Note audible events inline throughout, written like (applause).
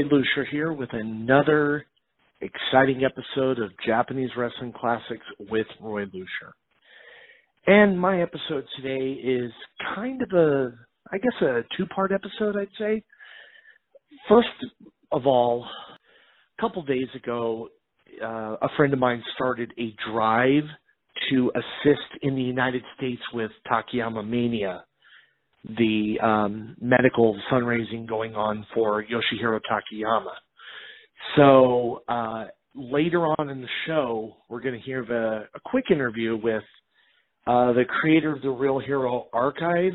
Roy Lucier here with another exciting episode of Japanese Wrestling Classics with Roy Lucier. And my episode today is kind of a, I guess, a two part episode, I'd say. First of all, a couple days ago, uh, a friend of mine started a drive to assist in the United States with Takayama Mania the um, medical fundraising going on for Yoshihiro Takayama. So uh, later on in the show, we're going to hear the, a quick interview with uh, the creator of the Real Hero Archive,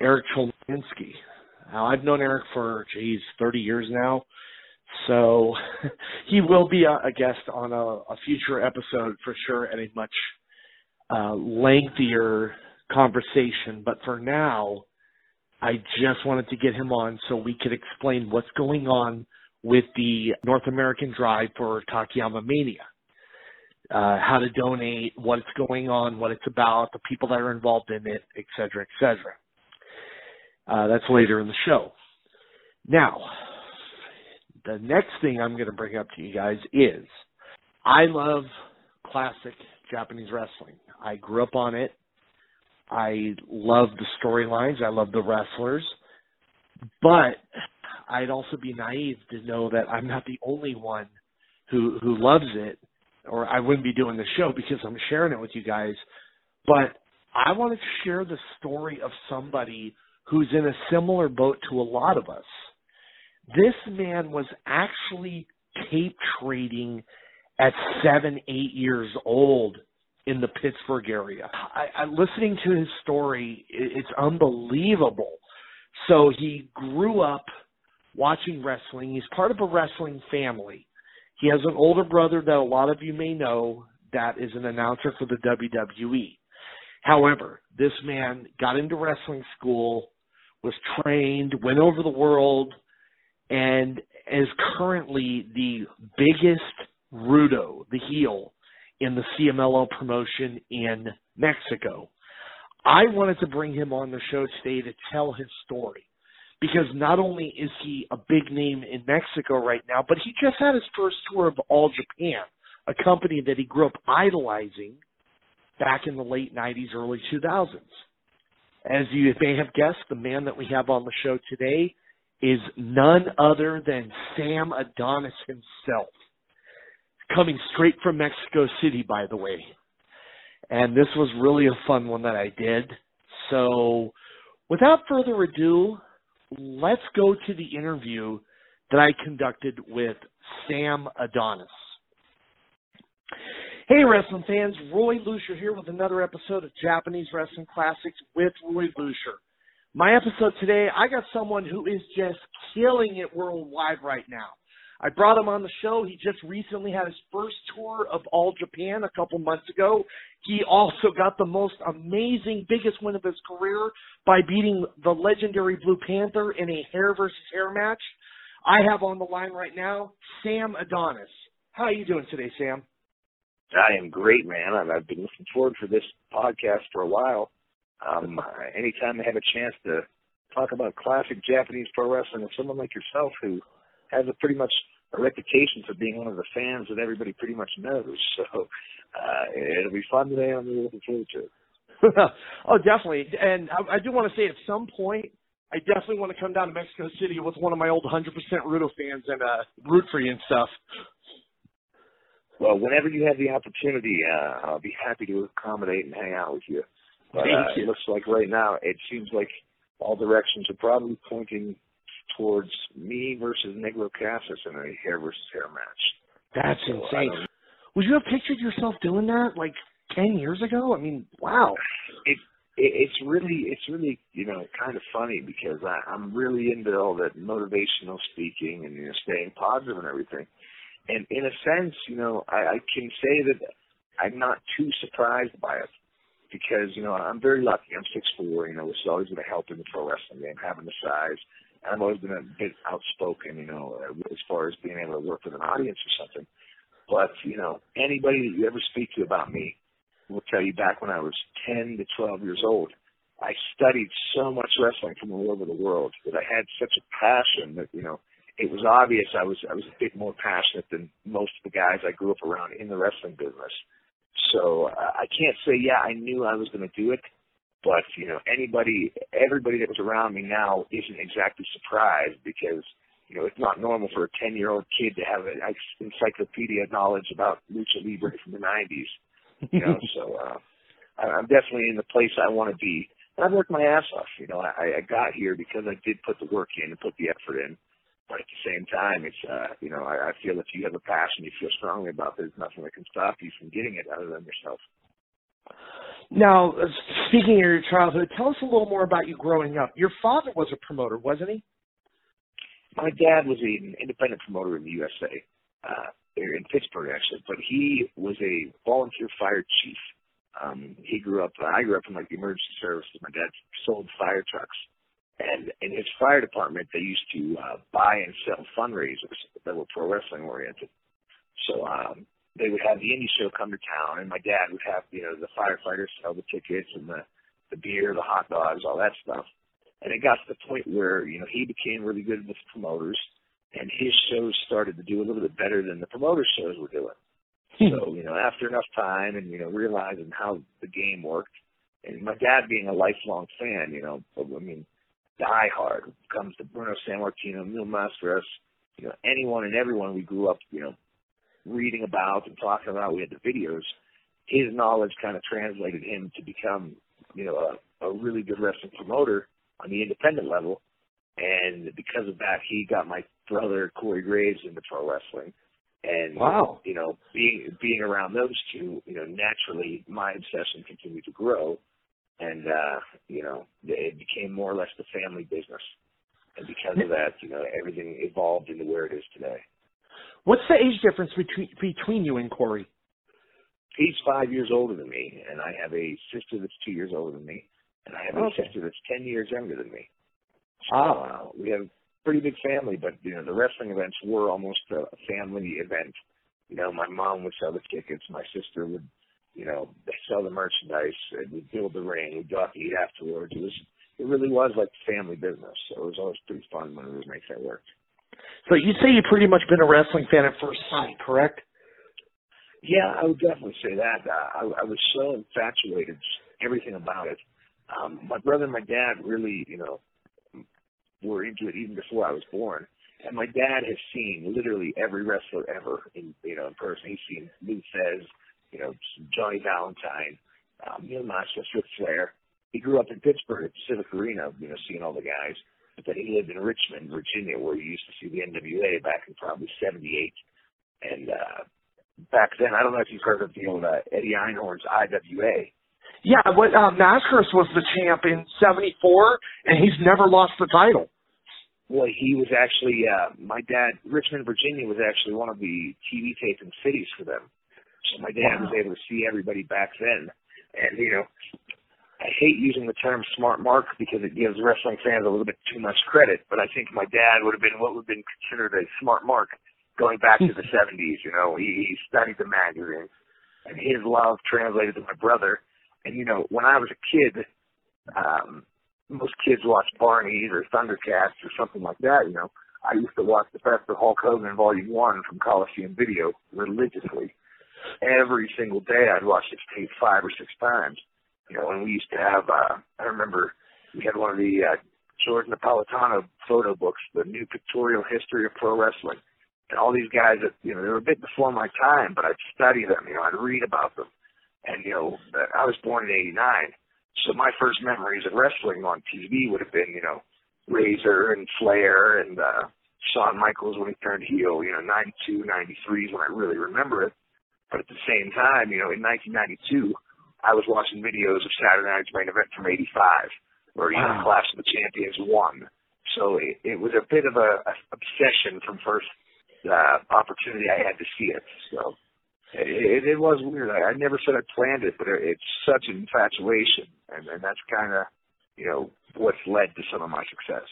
Eric Cholminsky. Now, I've known Eric for, geez, 30 years now. So (laughs) he will be a, a guest on a, a, future episode for sure and a much uh, lengthier conversation. But for now, I just wanted to get him on so we could explain what's going on with the North American drive for Takayama Mania. Uh, how to donate, what's going on, what it's about, the people that are involved in it, et cetera, et cetera. Uh, that's later in the show. Now, the next thing I'm going to bring up to you guys is I love classic Japanese wrestling. I grew up on it. I love the storylines. I love the wrestlers. But I'd also be naive to know that I'm not the only one who who loves it, or I wouldn't be doing the show because I'm sharing it with you guys. But I wanted to share the story of somebody who's in a similar boat to a lot of us. This man was actually tape trading at seven, eight years old in the Pittsburgh area. I, I listening to his story, it, it's unbelievable. So he grew up watching wrestling. He's part of a wrestling family. He has an older brother that a lot of you may know that is an announcer for the WWE. However, this man got into wrestling school, was trained, went over the world, and is currently the biggest Rudo, the heel, in the CMLL promotion in Mexico. I wanted to bring him on the show today to tell his story because not only is he a big name in Mexico right now, but he just had his first tour of All Japan, a company that he grew up idolizing back in the late 90s, early 2000s. As you may have guessed, the man that we have on the show today is none other than Sam Adonis himself coming straight from Mexico City, by the way. And this was really a fun one that I did. So, without further ado, let's go to the interview that I conducted with Sam Adonis. Hey, wrestling fans, Roy Lucier here with another episode of Japanese Wrestling Classics with Roy Lucier. My episode today, I got someone who is just killing it worldwide right now. I brought him on the show. He just recently had his first tour of All Japan a couple months ago. He also got the most amazing, biggest win of his career by beating the legendary Blue Panther in a hair versus hair match. I have on the line right now Sam Adonis. How are you doing today, Sam? I am great, man. I've been looking forward for this podcast for a while. Um, anytime I have a chance to talk about classic Japanese pro wrestling with someone like yourself who has a pretty much a reputation for being one of the fans that everybody pretty much knows. So uh, it'll be fun today. I'm really looking forward to it. oh, definitely. And I, I do want to say at some point, I definitely want to come down to Mexico City with one of my old 100% Rudo fans and uh, root for you and stuff. Well, whenever you have the opportunity, uh, I'll be happy to accommodate and hang out with you. But Thank uh, you. it looks like right now it seems like all directions are probably pointing towards me versus Negro Casas in a hair versus hair match. That's So, insane. Would you have pictured yourself doing that like 10 years ago? I mean, wow. It, it it's really it's really you know kind of funny because I, I'm really into all that motivational speaking and you know staying positive and everything. And in a sense, you know, I, I can say that I'm not too surprised by it because you know I'm very lucky. I'm six four. You know, which has always going to help in the pro wrestling game, having the size. I've always been a bit outspoken, you know, as far as being able to work with an audience or something. But you know, anybody that you ever speak to about me will tell you back when I was 10 to 12 years old, I studied so much wrestling from all over the world that I had such a passion that you know it was obvious I was I was a bit more passionate than most of the guys I grew up around in the wrestling business. So uh, I can't say yeah I knew I was going to do it, but you know anybody everybody that was around me now isn't exactly surprised because you know it's not normal for a ten year old kid to have an encyclopedia knowledge about lucha libre from the nineties. You know, (laughs) so uh, I'm definitely in the place I want to be. And I've worked my ass off. You know, I, I got here because I did put the work in and put the effort in. But at the same time, it's uh, you know, I, I feel if you have a passion, you feel strongly about, there's nothing that can stop you from getting it other than yourself. Now, uh, speaking of your childhood, tell us a little more about you growing up. Your father was a promoter, wasn't he? My dad was an independent promoter in the USA, uh, in Pittsburgh actually, but he was a volunteer fire chief um, he grew up. I grew up in like the emergency services. My dad sold fire trucks, and in his fire department, they used to uh, buy and sell fundraisers that were pro wrestling oriented. So um, they would have the indie show come to town, and my dad would have you know the firefighters sell the tickets and the the beer, the hot dogs, all that stuff. And it got to the point where you know he became really good with promoters, and his shows started to do a little bit better than the promoter shows were doing. Hmm. so, you know, after enough time and, you know, realizing how the game worked, and my dad being a lifelong fan, you know, I mean, die hard comes to Bruno Sammartino, Mil Máscaras, you know, anyone and everyone we grew up, you know, reading about and talking about. We had the videos. His knowledge kind of translated him to become, you know, a, a really good wrestling promoter on the independent level. And because of that, he got my brother Corey Graves into pro wrestling. And wow. you know, being being around those two, you know, naturally my obsession continued to grow, and uh, you know, it became more or less the family business. And because of that, you know, everything evolved into where it is today. What's the age difference between between you and Corey? He's five years older than me, and I have a sister that's two years older than me, and I have a sister that's ten years younger than me. So, ah. uh, we have a pretty big family, but you know the wrestling events were almost a family event. You know, my mom would sell the tickets, my sister would, you know, sell the merchandise, and we'd build the ring, we'd go out to eat afterwards. It was, it really was like family business. So it was always pretty fun when we would make that work. So you say you've pretty much been a wrestling fan at first sight, correct? Yeah, I would definitely say that. Uh, I, I was so infatuated, everything about it. Um, my brother and my dad really, you know, were into it even before I was born. And my dad has seen literally every wrestler ever in you know in person. He's seen Lou Thesz, you know Johnny Valentine, um, Mil Máscaras, Ric Flair. He grew up in Pittsburgh at Civic Arena, you know, seeing all the guys. But he lived in Richmond, Virginia, where he used to see the NWA back in probably '78. And uh, back then, I don't know if you've heard of the old uh, Eddie Einhorn's IWA. Yeah, what uh, Máscaras was the champ in '74, and he's never lost the title. Well, he was actually uh, my dad. Richmond, Virginia, was actually one of the TV taping cities for them. So my dad wow. was able to see everybody back then. And you know, I hate using the term smart mark because it gives wrestling fans a little bit too much credit. But I think my dad would have been what would have been considered a smart mark going back to the (laughs) '70s. You know, he, he studied the magazines, and his love translated to my brother and you know, when I was a kid, um, most kids watch Barney's or Thundercats or something like that. You know, I used to watch the Best of Hulk Hogan Volume One from Coliseum Video religiously. Every single day, I'd watch this tape five or six times. You know, and we used to have. uh I remember we had one of the uh, George Napolitano photo books, the New Pictorial History of Pro Wrestling, and all these guys that you know they were a bit before my time, but I'd study them. You know, I'd read about them and, you know, I was born in 89. So my first memories of wrestling on TV would have been, you know, Razor and Flair and uh, Shawn Michaels when he turned heel, you know, 92, 93 is when I really remember it. But at the same time, you know, in 1992, I was watching videos of Saturday Night's main event from 85, where, you know, Clash of the Champions won. So it, it was a bit of a, a obsession from first uh, opportunity I had to see it. So it, it was weird. I, I never said I planned it, but it's such an infatuation, and, and that's kind of, you know, what's led to some of my success.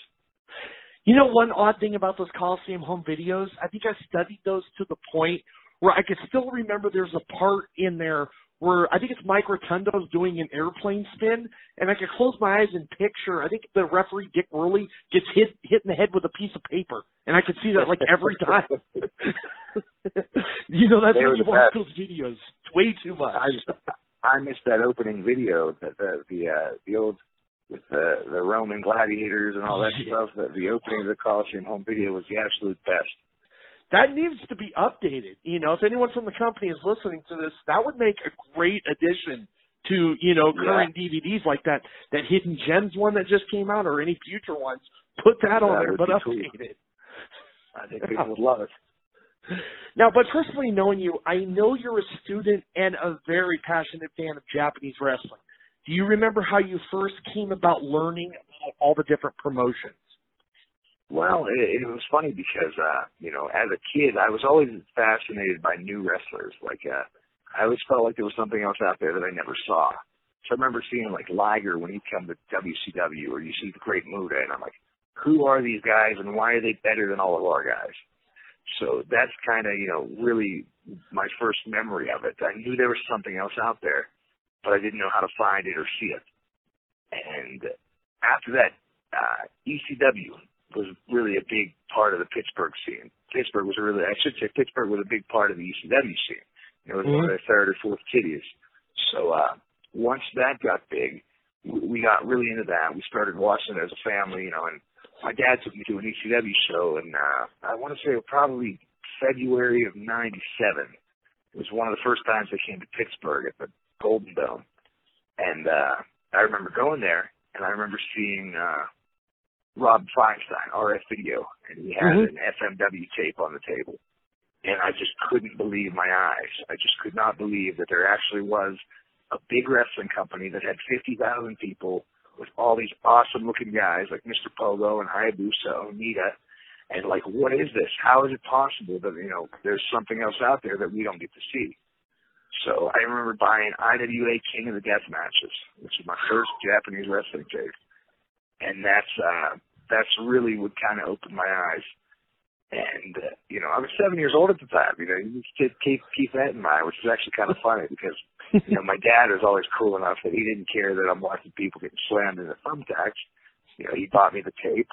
You know, one odd thing about those Coliseum home videos, I think I studied those to the point where I could still remember there's a part in there where I think it's Mike Rotundo's doing an airplane spin, and I can close my eyes and picture. I think the referee Dick Woehrle gets hit hit in the head with a piece of paper, and I can see that like every (laughs) time. you know, that's when you watch those videos. It's way too much. I, I missed that opening video, the the the, uh, the old with the the Roman gladiators and all that (laughs) yeah. stuff. The, the opening of the Coliseum home video was the absolute best that needs to be updated. You know, if anyone from the company is listening to this, that would make a great addition to you know current yeah. DVDs like that. That Hidden Gems one that just came out, or any future ones. Put that, that on there, but update cool. it. I think people would love it. Now, but personally knowing you, I know you're a student and a very passionate fan of Japanese wrestling. Do you remember how you first came about learning about all the different promotions? Well, it, it was funny because uh, you know, as a kid, I was always fascinated by new wrestlers. Like, uh, I always felt like there was something else out there that I never saw. So I remember seeing like Liger when he'd come to WCW, or you see the Great Muta, and I'm like, who are these guys, and why are they better than all of our guys? So that's kind of you know really my first memory of it. I knew there was something else out there, but I didn't know how to find it or see it. And after that, uh, ECW was really a big part of the Pittsburgh scene. Pittsburgh was a really, I should say, Pittsburgh was a big part of the ECW scene. It was mm-hmm. one of the third or fourth kitties. So uh, once that got big, we got really into that. We started watching it as a family, you know, and my dad took me to an ECW show, and uh, I want to say probably February of '97. It was one of the first times they came to Pittsburgh at the Golden Dome, and uh, I remember going there, and I remember seeing uh, Rob Feinstein, RF Video, and he had mm-hmm. an FMW tape on the table. And I just couldn't believe my eyes. I just could not believe that there actually was a big wrestling company that had 50,000 people with all these awesome looking guys like Mr. Pogo and Hayabusa, Onita. And like, what is this? How is it possible that, you know, there's something else out there that we don't get to see? So I remember buying IWA King of the Death Matches, which is my first Japanese wrestling tape and that's uh that's really what kind of opened my eyes. And uh, you know, I was seven years old at the time. You know, you just keep keep that in mind, which is actually kind of (laughs) funny because you know my dad was always cool enough that he didn't care that I'm watching people getting slammed in the thumbtacks. You know, he bought me the tape,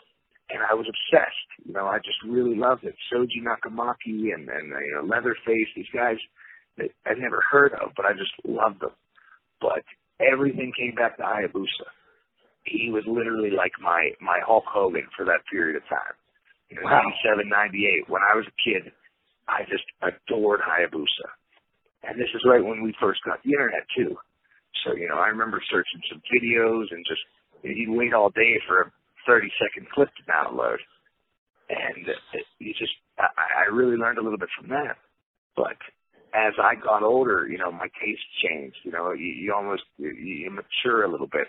and I was obsessed. You know, I just really loved it. Shoji Nakamaki and and you know Leatherface, these guys that I'd never heard of, but I just loved them. But everything came back to Hayabusa he was literally like my my Hulk Hogan for that period of time. You know, wow. 97, 98. When I was a kid, I just adored Hayabusa. And this is right when we first got the internet too. So, you know, I remember searching some videos and just, you'd wait all day for a 30 second clip to download. And it, you just, I, I really learned a little bit from that. But as I got older, you know, my taste changed. You know, you, you almost, you, you mature a little bit.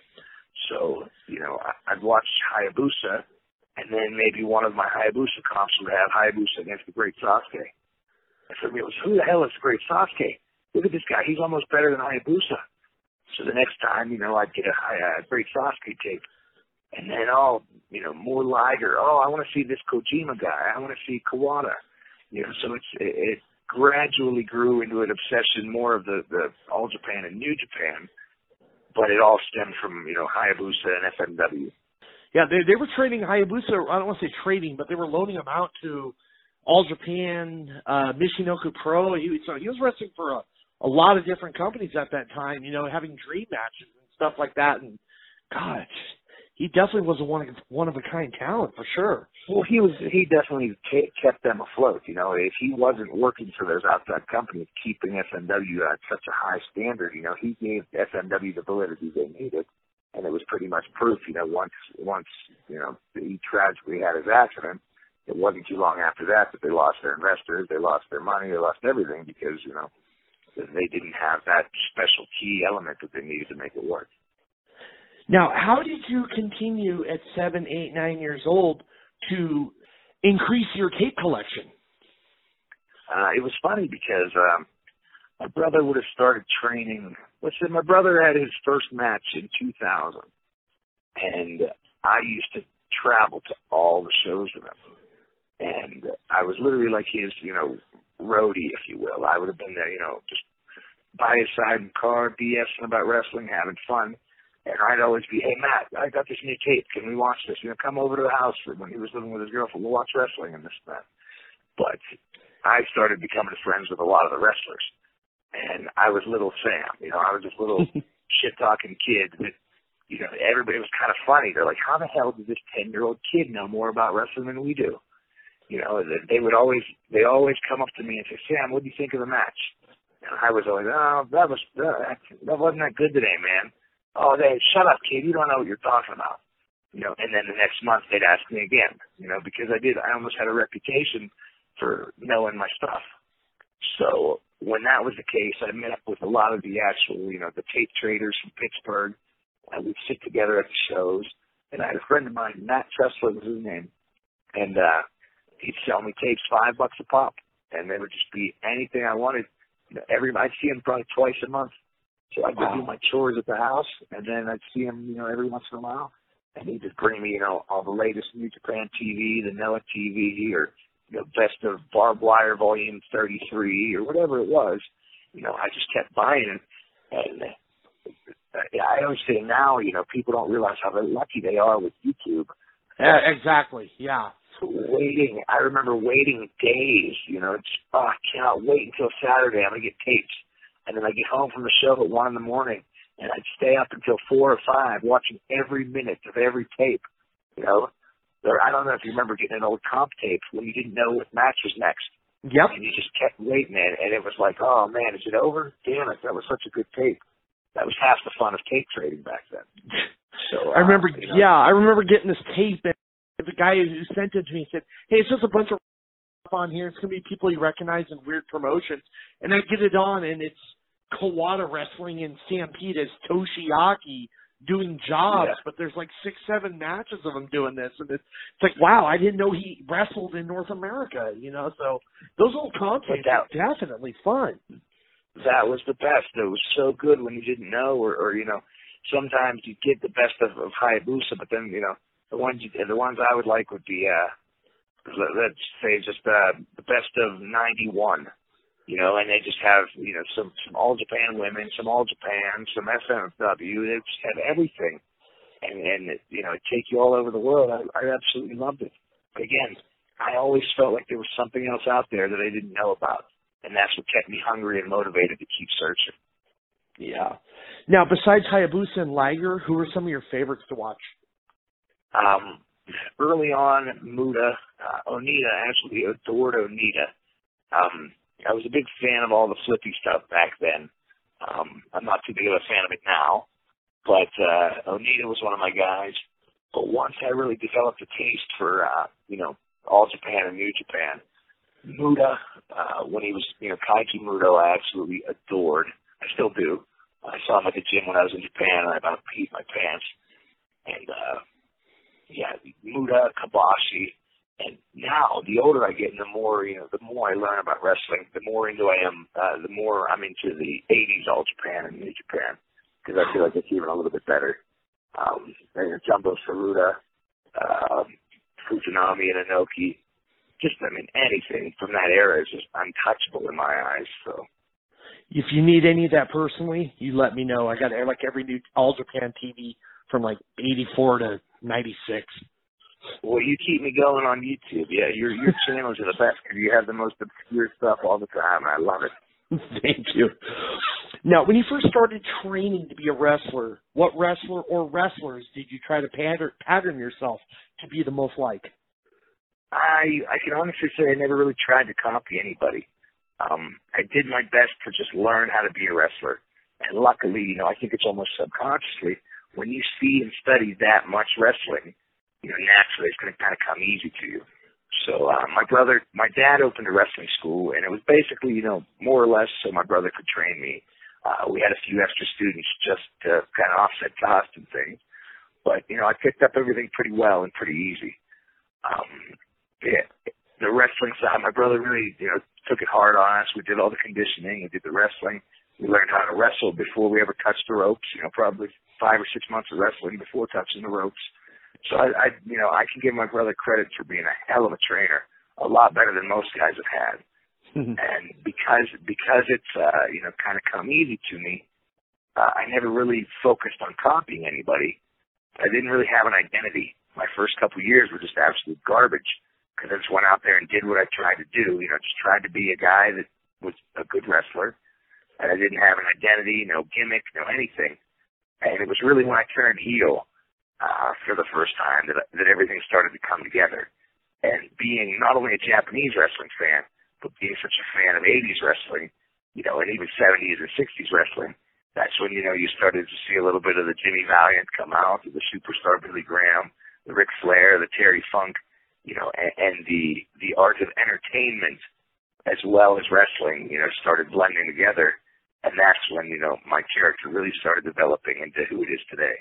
So, you know, I'd watch Hayabusa, and then maybe one of my Hayabusa comps would have Hayabusa against the Great Sasuke. And for me, it was, who the hell is the Great Sasuke? Look at this guy. He's almost better than Hayabusa. So the next time, you know, I'd get a, a uh, Great Sasuke tape. And then, oh, you know, more Liger. Oh, I want to see this Kojima guy. I want to see Kawada. You know, so it's, it, it gradually grew into an obsession more of the, the All Japan and New Japan but it all stemmed from you know Hayabusa and FMW. Yeah, they they were trading Hayabusa. I don't want to say trading, but they were loaning him out to All Japan, uh, Michinoku Pro. He, so he was wrestling for a, a lot of different companies at that time. You know, having dream matches and stuff like that. And God, he definitely was a one one of a kind talent for sure. Well, he was he definitely kept them afloat. You know, if he wasn't working for those outside companies, keeping FMW at such a high standard, you know, he gave FMW the validity they needed, and it was pretty much proof. You know, once once you know he tragically had his accident, it wasn't too long after that that they lost their investors, they lost their money, they lost everything because you know they didn't have that special key element that they needed to make it work. Now, how did you continue at seven, eight, nine years old to increase your tape collection? Uh, it was funny because um, my brother would have started training. Let's say my brother had his first match in 2000, and I used to travel to all the shows with him. And I was literally like his, you know, roadie, if you will. I would have been there, you know, just by his side in the car, BSing about wrestling, having fun. And I'd always be, hey Matt, I got this new tape. Can we watch this? You know, come over to the house when he was living with his girlfriend. We'll watch wrestling and this and that. But I started becoming friends with a lot of the wrestlers, and I was little Sam. You know, I was this little (laughs) shit talking kid that, you know, everybody it was kind of funny. They're like, how the hell does this ten year old kid know more about wrestling than we do? You know, they would always they always come up to me and say, Sam, what do you think of the match? And I was always, oh, that was uh, that wasn't that good today, man oh, they shut up, kid. You don't know what you're talking about. You know, and then the next month they'd ask me again. You know, because I did. I almost had a reputation for knowing my stuff. So when that was the case, I met up with a lot of the actual, you know, the tape traders from Pittsburgh. And we'd sit together at the shows. And I had a friend of mine, Matt Tressler was his name, and uh, he'd sell me tapes five bucks a pop, and they would just be anything I wanted. You know, every I'd see him probably twice a month so I'd go wow. do my chores at the house, and then I'd see him, you know, every once in a while, and he'd just bring me, you know, all the latest New Japan TV, the Noah TV, or you know, best of Barbed Wire Volume 33, or whatever it was. You know, I just kept buying, and, and uh, I always say now, you know, people don't realize how lucky they are with YouTube. Yeah, exactly. Yeah. Waiting, I remember waiting days. You know, just, oh, I cannot wait until Saturday. I'm gonna get tapes and then I get home from the show at one in the morning, and I'd stay up until four or five watching every minute of every tape. You know, there. I don't know if you remember getting an old comp tape when you didn't know what match was next. Yep. And you just kept waiting, and, and it was like, oh man, is it over? Damn it, that was such a good tape. That was half the fun of tape trading back then. (laughs) So uh, I remember, you know, yeah, I remember getting this tape, and the guy who sent it to me said, "Hey, it's just a bunch of on here. It's gonna be people you recognize in weird promotions." And I get it on, and it's Kawada wrestling in Stampede as Toshiaki doing jobs, yeah. but there's like six, seven matches of him doing this, and it's, it's like, wow, I didn't know he wrestled in North America, you know. So those old contests are definitely fun. That was the best. It was so good when you didn't know, or, or you know, sometimes you get the best of, of Hayabusa, but then you know the ones you, the ones I would like would be uh, let's say just uh, the best of '91 you know, and they just have, you know, some, some All Japan women, some All Japan, some SMFW. They just have everything. And, and, you know, take you all over the world. I, I absolutely loved it. But again, I always felt like there was something else out there that I didn't know about. And that's what kept me hungry and motivated to keep searching. Yeah. Now, besides Hayabusa and Liger, who are some of your favorites to watch? Um, early on, Muta, uh, Onita, actually adored Onita. Um, I was a big fan of all the flippy stuff back then. Um, I'm not too big of a fan of it now, but uh, Onita was one of my guys. But once I really developed a taste for, uh, you know, all Japan and New Japan, Muta, uh, when he was, you know, Keiji Muto, I absolutely adored. I still do. I saw him at the gym when I was in Japan, and I about peed my pants. And uh, yeah, Muta, Kobashi, and now, the older I get, and the more you know, the more I learn about wrestling, the more into I am, uh, the more I'm into the '80s All Japan and New Japan because I feel like it's even a little bit better. Um, and Jumbo Tsuruta, uh, Fujinami and Inoki, just I mean anything from that era is just untouchable in my eyes. So. If you need any of that personally, you let me know. I got like every new All Japan TV from like '84 to '96. Well, you keep me going on YouTube. Yeah, your your (laughs) channels are the best because you have the most obscure stuff all the time. I love it. (laughs) Thank you. Now, when you first started training to be a wrestler, what wrestler or wrestlers did you try to pattern, pattern yourself to be the most like? I I can honestly say I never really tried to copy anybody. Um, I did my best to just learn how to be a wrestler, and luckily, you know, I think it's almost subconsciously when you see and study that much wrestling, you know, naturally it's going to kind of come easy to you. So uh, my brother, my dad opened a wrestling school, and it was basically, you know, more or less so my brother could train me. Uh, we had a few extra students just to kind of offset costs and things, but you know, I picked up everything pretty well and pretty easy. Um, yeah, the wrestling side, my brother really, you know, took it hard on us. We did all the conditioning, we did the wrestling. We learned how to wrestle before we ever touched the ropes. You know, probably five or six months of wrestling before touching the ropes. So I, I, you know, I can give my brother credit for being a hell of a trainer, a lot better than most guys have had. and because because it's uh, you know kind of come easy to me, uh, I never really focused on copying anybody. I didn't really have an identity. My first couple years were just absolute garbage because I just went out there and did what I tried to do. You know, just tried to be a guy that was a good wrestler. And I didn't have an identity, no gimmick, no anything. And it was really when I turned heel uh, for the first time that that everything started to come together. And being not only a Japanese wrestling fan, but being such a fan of 80s wrestling, you know, and even 70s and 60s wrestling, that's when, you know, you started to see a little bit of the Jimmy Valiant come out, the superstar Billy Graham, the Ric Flair, the Terry Funk, you know, and, and the, the art of entertainment as well as wrestling, you know, started blending together. And that's when, you know, my character really started developing into who it is today.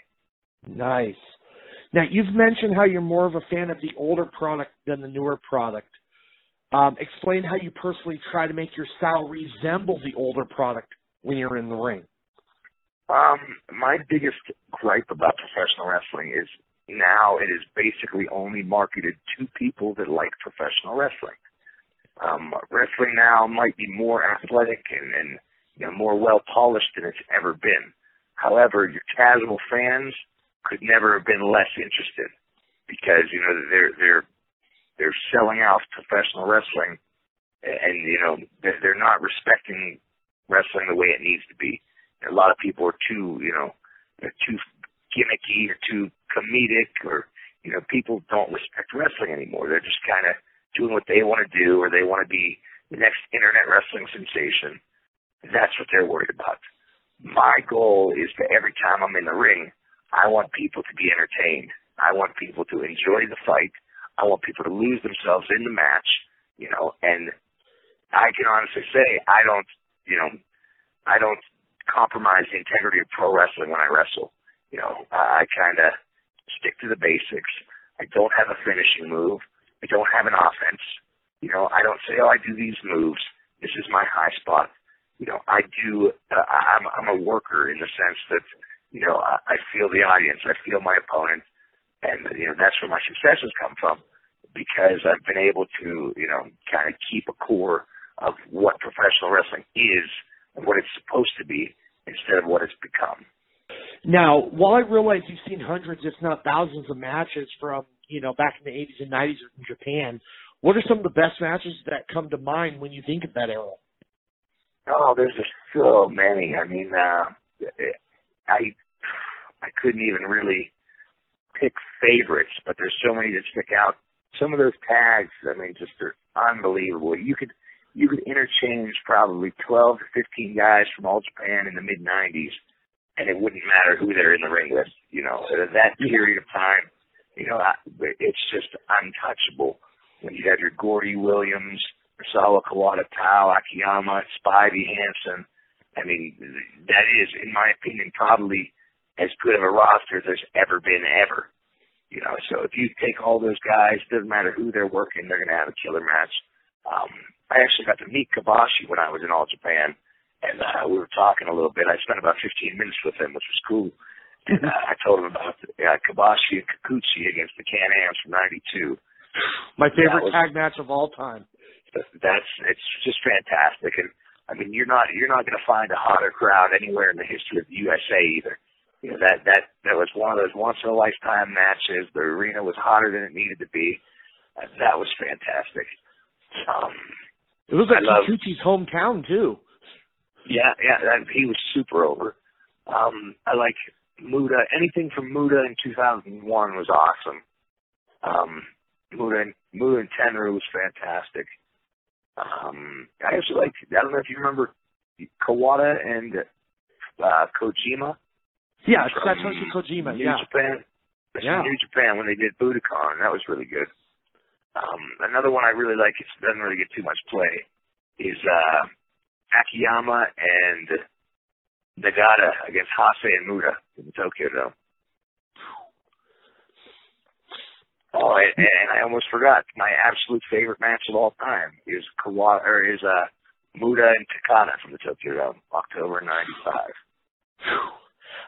Nice. Now, you've mentioned how you're more of a fan of the older product than the newer product. Um, explain how you personally try to make your style resemble the older product when you're in the ring. Um, my biggest gripe about professional wrestling is now it is basically only marketed to people that like professional wrestling. Um, wrestling now might be more athletic and, and you know, more well polished than it's ever been. However, your casual fans could never have been less interested because you know they're they're they're selling out professional wrestling and you know they're, they're not respecting wrestling the way it needs to be a lot of people are too, you know, they're too gimmicky or too comedic or, you know, people don't respect wrestling anymore. They're just kind of doing what they want to do or they want to be the next internet wrestling sensation. That's what they're worried about. My goal is to every time I'm in the ring, I want people to be entertained. I want people to enjoy the fight. I want people to lose themselves in the match, you know, and I can honestly say I don't, you know, I don't compromise the integrity of pro wrestling when I wrestle. You know, I kind of stick to the basics. I don't have a finishing move. I don't have an offense. You know, I don't say, oh, I do these moves. This is my high spot. You know, I do. Uh, I'm I'm a worker in the sense that you know I, I feel the audience. I feel my opponent, and you know that's where my successes come from because I've been able to you know kind of keep a core of what professional wrestling is and what it's supposed to be instead of what it's become. Now, while I realize you've seen hundreds, if not thousands, of matches from you know back in the 80s and 90s in Japan, what are some of the best matches that come to mind when you think of that era? Oh, there's just so many. I mean, uh, I I couldn't even really pick favorites, but there's so many that stick out. Some of those tags, I mean, just are unbelievable. You could you could interchange probably 12 to 15 guys from all Japan in the mid 90s, and it wouldn't matter who they're in the ring with. You know, at that period of time, you know, it's just untouchable. When you have your Gordy Williams, Sawa Kawada, Taue Akiyama, Spivey Hansen, I mean, that is, in my opinion, probably as good of a roster as there's ever been ever. You know, so if you take all those guys, doesn't matter who they're working, they're going to have a killer match. Um, I actually got to meet Kobashi when I was in All Japan, and uh, we were talking a little bit. I spent about 15 minutes with him, which was cool. And uh, I told him about uh, Kobashi and Kikuchi against the Can-Ams from '92. My favorite was, tag match of all time. That's it's just fantastic, and I mean you're not you're not going to find a hotter crowd anywhere in the history of the USA either. You know that that that was one of those once in a lifetime matches. The arena was hotter than it needed to be. Uh, that was fantastic. Um, it was like Kikuchi's hometown too. Yeah, yeah, that, he was super over. Um, I like Muta. Anything from Muta in 2001 was awesome. Um, Muta and Muta and Tenryu was fantastic. Um, I actually like. I don't know if you remember Kawada and uh, Kojima. Yeah, Satoshi Kojima. New yeah. Japan. Yeah. New Japan when they did Budokan. That was really good. Um, another one I really like, it doesn't really get too much play, is uh, Akiyama and Nagata against Hase and Muda in the Tokyo Dome. Oh, and, and I almost forgot my absolute favorite match of all time is Kawa or is uh Muta and Takada from the Tokyo Dome, October '95.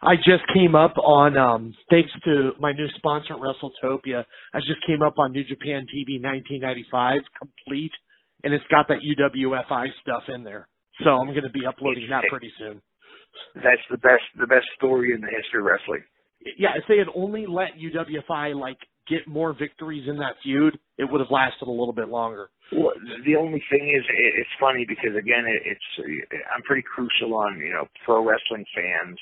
I just came up on um thanks to my new sponsor WrestleTopia. I just came up on New Japan TV 1995 complete and it's got that UWFI stuff in there. So I'm going to be uploading that pretty soon. That's the best the best story in the history of wrestling. Yeah, if they had only let UWFI like get more victories in that feud, it would have lasted a little bit longer. Well, the only thing is, it's funny because again, it's I'm pretty crucial on you know pro wrestling fans.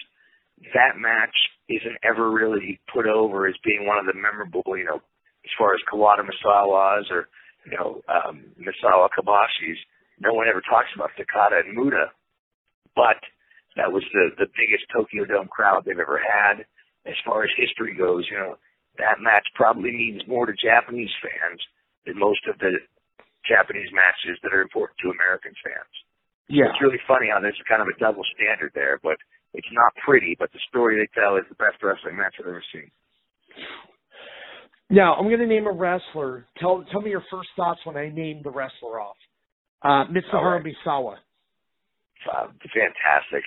That match isn't ever really put over as being one of the memorable, you know, as far as Kawada Misawas or you know um, Misawa Kobashi's. No one ever talks about Takada and Muta, but that was the the biggest Tokyo Dome crowd they've ever had. As far as history goes, you know, that match probably means more to Japanese fans than most of the Japanese matches that are important to American fans. Yeah. It's really funny how there's kind of a double standard there, but it's not pretty, but the story they tell is the best wrestling match I've ever seen. Now, I'm going to name a wrestler. Tell tell me your first thoughts when I name the wrestler off. Uh, Mitsuharu right. Misawa. Uh, fantastic.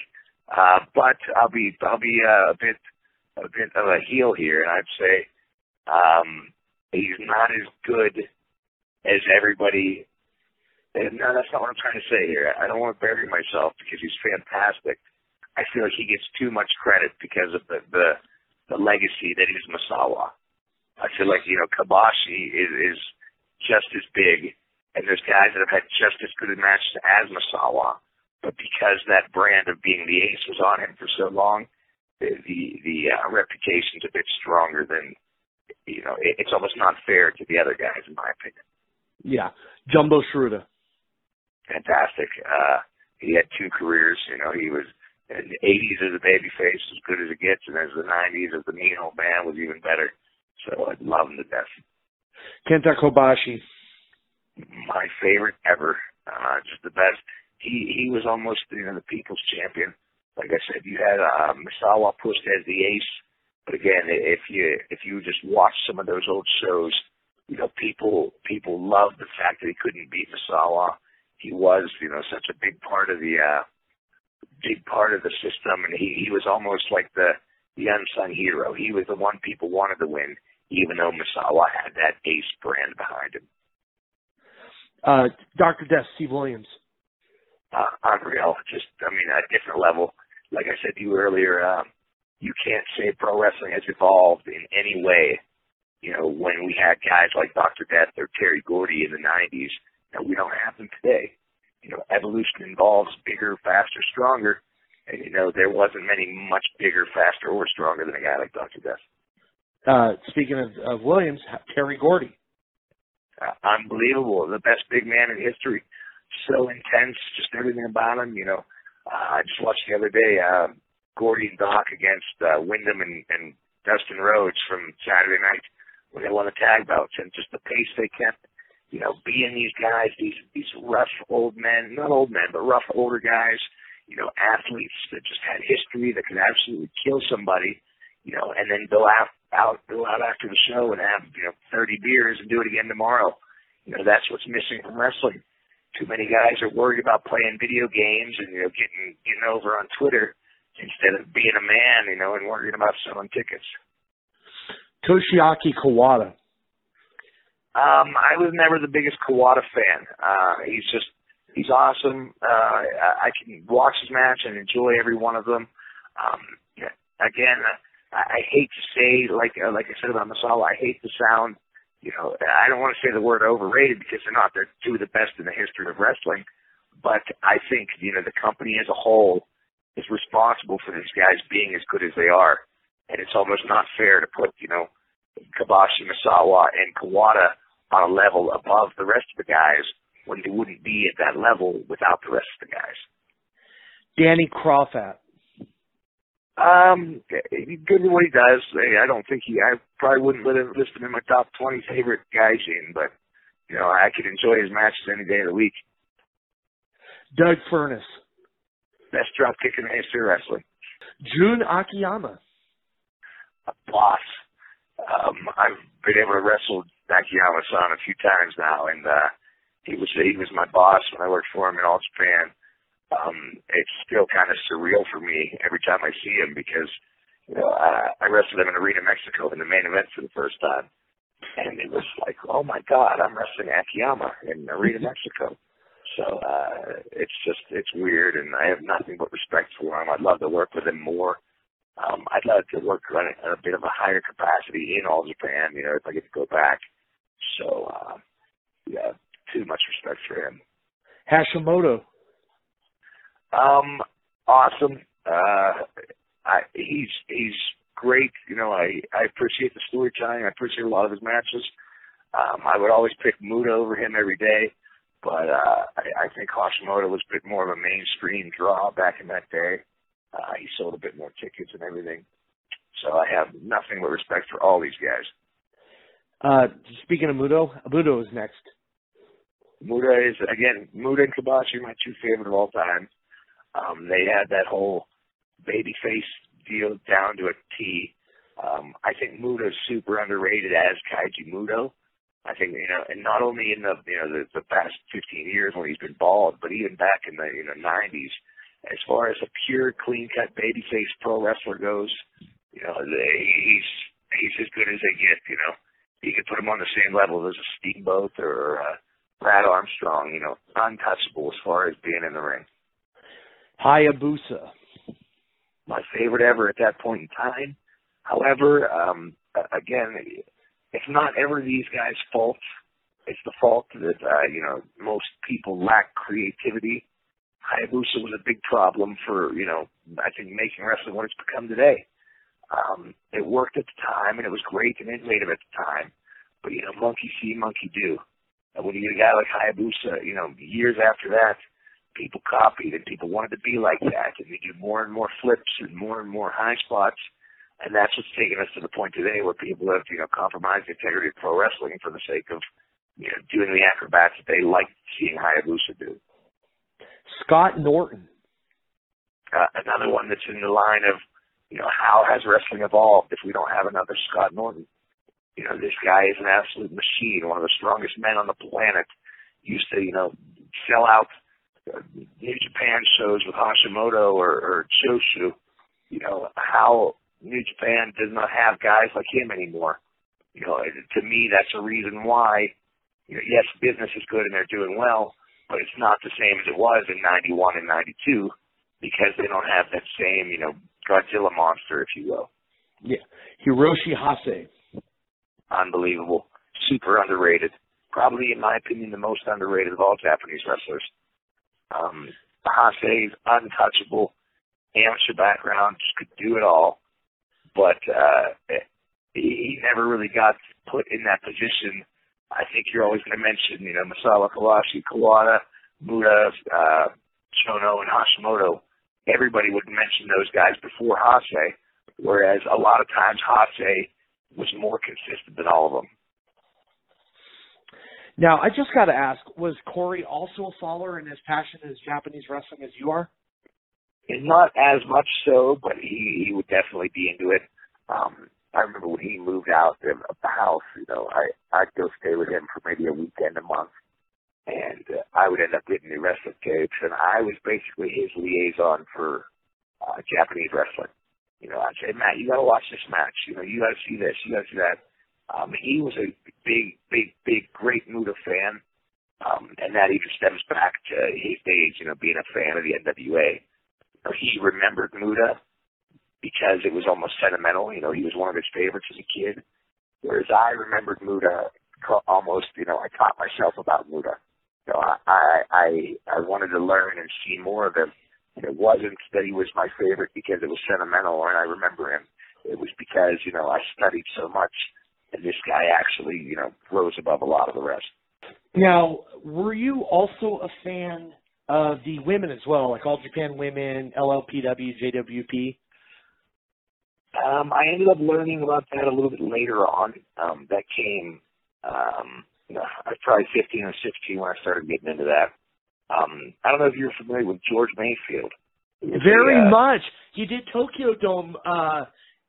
Uh, but I'll be I'll be uh, a bit a bit of a heel here, and I'd say um, he's not as good as everybody. And no, that's not what I'm trying to say here. I don't want to bury myself because he's fantastic. I feel like he gets too much credit because of the the, the legacy that is Misawa. I feel like you know Kobashi is is just as big, and there's guys that have had just as good a matches as Misawa, but because that brand of being the ace was on him for so long, the the, the uh, reputation's a bit stronger than you know. It, it's almost not fair to the other guys, in my opinion. Yeah, Jumbo Tsuruta. Fantastic. Uh, he had two careers. You know, he was in the 80s as a babyface, as good as it gets, and as the 90s as the mean old man was even better. So I love him to death. Kenta Kobashi. My favorite ever. Uh, just the best. He he was almost you know the people's champion. Like I said, you had uh, Misawa pushed as the ace, but again, if you if you just watch some of those old shows, you know, people people loved the fact that he couldn't beat Misawa. He was, you know, such a big part of the uh big part of the system and he, he was almost like the the unsung hero. He was the one people wanted to win, even though Misawa had that ace brand behind him. Uh Dr. Death, Steve Williams. Uh unreal. Just I mean, at a different level. Like I said to you earlier, um, you can't say pro wrestling has evolved in any way you know, when we had guys like Dr. Death or Terry Gordy in the 90s, and we don't have them today. You know, evolution involves bigger, faster, stronger, and you know there wasn't many much bigger, faster, or stronger than a guy like Dr. Death. Uh, speaking of, of Williams, Terry Gordy. Uh, unbelievable, the best big man in history. So intense, just everything about him. You know, uh, I just watched the other day uh, Gordy and Doc against uh, Windham and, and Dustin Rhodes from Saturday Night when they won the tag bouts and just the pace they kept, you know, being these guys, these these rough old men, not old men, but rough older guys, you know, athletes that just had history that could absolutely kill somebody, you know, and then go out out go out after the show and have, you know, thirty beers and do it again tomorrow. You know, that's what's missing from wrestling. Too many guys are worried about playing video games and, you know, getting getting over on Twitter instead of being a man, you know, and worrying about selling tickets. Toshiaki Kawada. Um, I was never the biggest Kawada fan. Uh, he's just he's awesome. Uh, I, I can watch his match and enjoy every one of them. Um, again, I, hate to say like uh, like I said about Misawa, I hate the sound. You know, I don't want to say the word overrated because they're not. They're two of the best in the history of wrestling. But I think you know the company as a whole is responsible for these guys being as good as they are, and it's almost not fair to put you know Kobashi, Misawa, and Kawada on a level above the rest of the guys when they wouldn't be at that level without the rest of the guys. Danny Kroffat. Um, good at what he does. I don't think he. I probably wouldn't list him in my top twenty favorite guys in, but you know I could enjoy his matches any day of the week. Doug Furnas. Best drop kick in the history of wrestling. Jun Akiyama. A boss um, I've been able to wrestle Akiyama-san a few times now, and uh, he was he was my boss when I worked for him in All Japan. Um, it's still kind of surreal for me every time I see him because you know I, I wrestled him in Arena Mexico in the main event for the first time, and it was like, oh my god, I'm wrestling Akiyama in Arena Mexico. So uh, it's just it's weird, and I have nothing but respect for him. I'd love to work with him more. Um, I'd love to work on a, a bit of a higher capacity in all Japan. You know, if I get to go back. So uh, yeah, too much respect for him. Hashimoto. Um, awesome. Uh, I he's he's great. You know, I I appreciate the storytelling. I appreciate a lot of his matches. Um, I would always pick Muta over him every day, but uh, I, I think Hashimoto was a bit more of a mainstream draw back in that day. Uh, he sold a bit more tickets and everything. So I have nothing but respect for all these guys. Uh, speaking of Muto, Muto is next. Muta is again Muta and Kobashi, my two favorite of all time. Um, they had that whole baby face deal down to a T. Um, I think Muta is super underrated as Keiji Muto. I think you know, and not only in the you know the, the past 15 years when he's been bald, but even back in the you know 90s, as far as a pure clean cut babyface pro wrestler goes, you know he's he's as good as they get. You know, you could put him on the same level as a Steamboat or uh, Brad Armstrong. You know, untouchable as far as being in the ring. Hayabusa. My favorite ever at that point in time. However, um, again, it's not ever these guys' fault. It's the fault that uh, you know most people lack creativity. Hayabusa was a big problem for you know I think making wrestling what it's become today. Um, it worked at the time and it was great and innovative at the time, but you know monkey see, monkey do. And when you get a guy like Hayabusa, you know years after that, people copied and people wanted to be like that and they do more and more flips and more and more high spots. And that's what's taken us to the point today where people have, you know, compromised the integrity of pro wrestling for the sake of, you know, doing the acrobats that they like seeing Hayabusa do. Scott Norton. Uh, another one that's in the line of, you know, how has wrestling evolved if we don't have another Scott Norton? You know, this guy is an absolute machine, one of the strongest men on the planet. Used to, you know, sell out New Japan shows with Hashimoto or, or Choshu, you know, how New Japan does not have guys like him anymore. You know, to me, that's a reason why, you know, yes, business is good and they're doing well, but it's not the same as it was in 91 and 92 because they don't have that same, you know, Godzilla monster, if you will. Yeah. Hiroshi Hase. Unbelievable. Super underrated. Probably, in my opinion, the most underrated of all Japanese wrestlers. Um, Hase's untouchable, amateur background, just could do it all. But uh, he never really got put in that position. I think you're always going to mention, you know, Misawa Kobashi, Kawada, Muta, uh, Chono, and Hashimoto. Everybody would mention those guys before Hase, whereas a lot of times Hase was more consistent than all of them. Now, I just got to ask: Was Corey also a follower and as passionate as Japanese wrestling as you are? Not as much so, but he he would definitely be into it. Um, I remember when he moved out of the house. You know, I I'd go stay with him for maybe a weekend a month, and uh, I would end up getting the wrestling tapes, and I was basically his liaison for uh, Japanese wrestling. You know, I'd say, Matt, you got to watch this match. You know, you got to see this. You got to see that. Um, he was a big, big, big, great Muta fan, um, and that even stems back to his days, you know, being a fan of the NWA. You know, he remembered Muta because it was almost sentimental. You know, he was one of his favorites as a kid, whereas I remembered Muta almost. You know, I taught myself about Muta. You know, I I I wanted to learn and see more of him. And it wasn't that he was my favorite because it was sentimental and I remember him. It was because you know I studied so much this guy actually, you know, rose above a lot of the rest. Now, were you also a fan of the women as well, like All Japan Women, LLPW, JWP? Um, I ended up learning about that a little bit later on. Um, that came, um, I was probably 15 or 16 when I started getting into that. Um, I don't know if you're familiar with George Mayfield. Very uh, much. He did Tokyo Dome uh,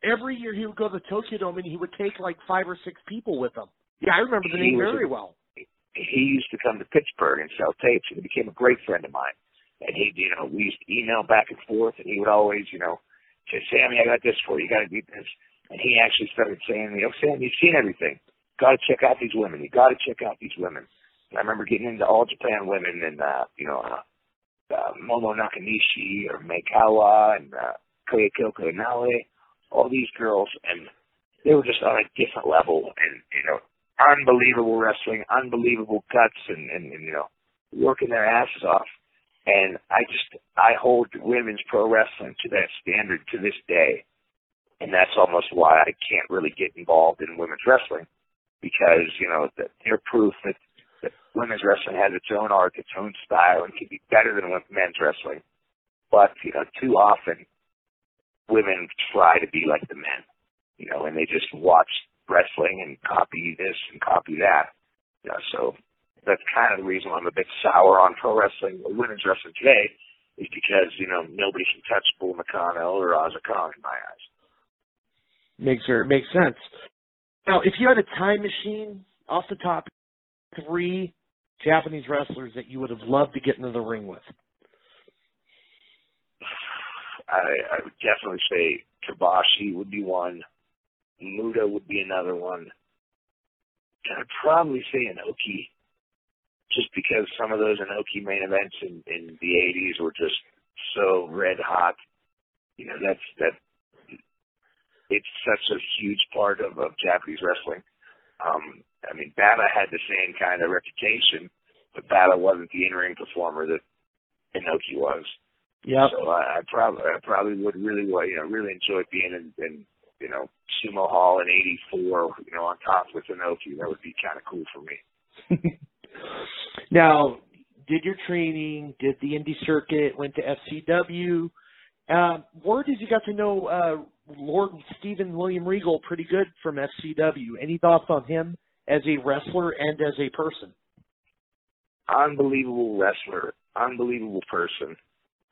every year he would go to the Tokyo Dome and he would take like five or six people with him. Yeah, I remember the name very a, well. He used to come to Pittsburgh and sell tapes, and he became a great friend of mine. And he, you know, we used to email back and forth, and he would always, you know, say, "Sammy, I got this for you. You got to do this." And he actually started saying, "You know, Sam, you've seen everything. Got to check out these women. You got to check out these women." And I remember getting into All Japan Women and uh, you know uh, uh, Momo Nakanishi or Meikawa and uh, Kyoko Inoue, all these girls, and they were just on a different level, and you know, unbelievable wrestling, unbelievable guts, and, and, and you know, working their asses off. And I just I hold women's pro wrestling to that standard to this day, and that's almost why I can't really get involved in women's wrestling because you know they're proof that that women's wrestling has its own art, its own style, and can be better than men's wrestling. But you know, too often women try to be like the men, you know, and they just watch wrestling and copy this and copy that. You know, so that's kind of the reason why I'm a bit sour on pro wrestling, women's wrestling today, is because you know nobody can touch Bull Nakano or Aja Kong in my eyes. Makes her makes sense. Now, if you had a time machine, off the top, three Japanese wrestlers that you would have loved to get into the ring with. I, I would definitely say Kobashi would be one. Muta would be another one. And I'd probably say Inoki, just because some of those Inoki main events in, in the 80s were just so red hot. You know, that's that. It's such a huge part of, of Japanese wrestling. Um, I mean, Baba had the same kind of reputation, but Baba wasn't the in-ring performer that Inoki was. Yeah. So I, I probably I probably would really you know really enjoy being in, in you know Sumo Hall in '84 you know on top with Inoki. That would be kind of cool for me. (laughs) now, did your training, did the indie circuit, went to FCW. Uh, word is you got to know uh, Lord Stephen William Regal pretty good from FCW. Any thoughts on him as a wrestler and as a person? Unbelievable wrestler, unbelievable person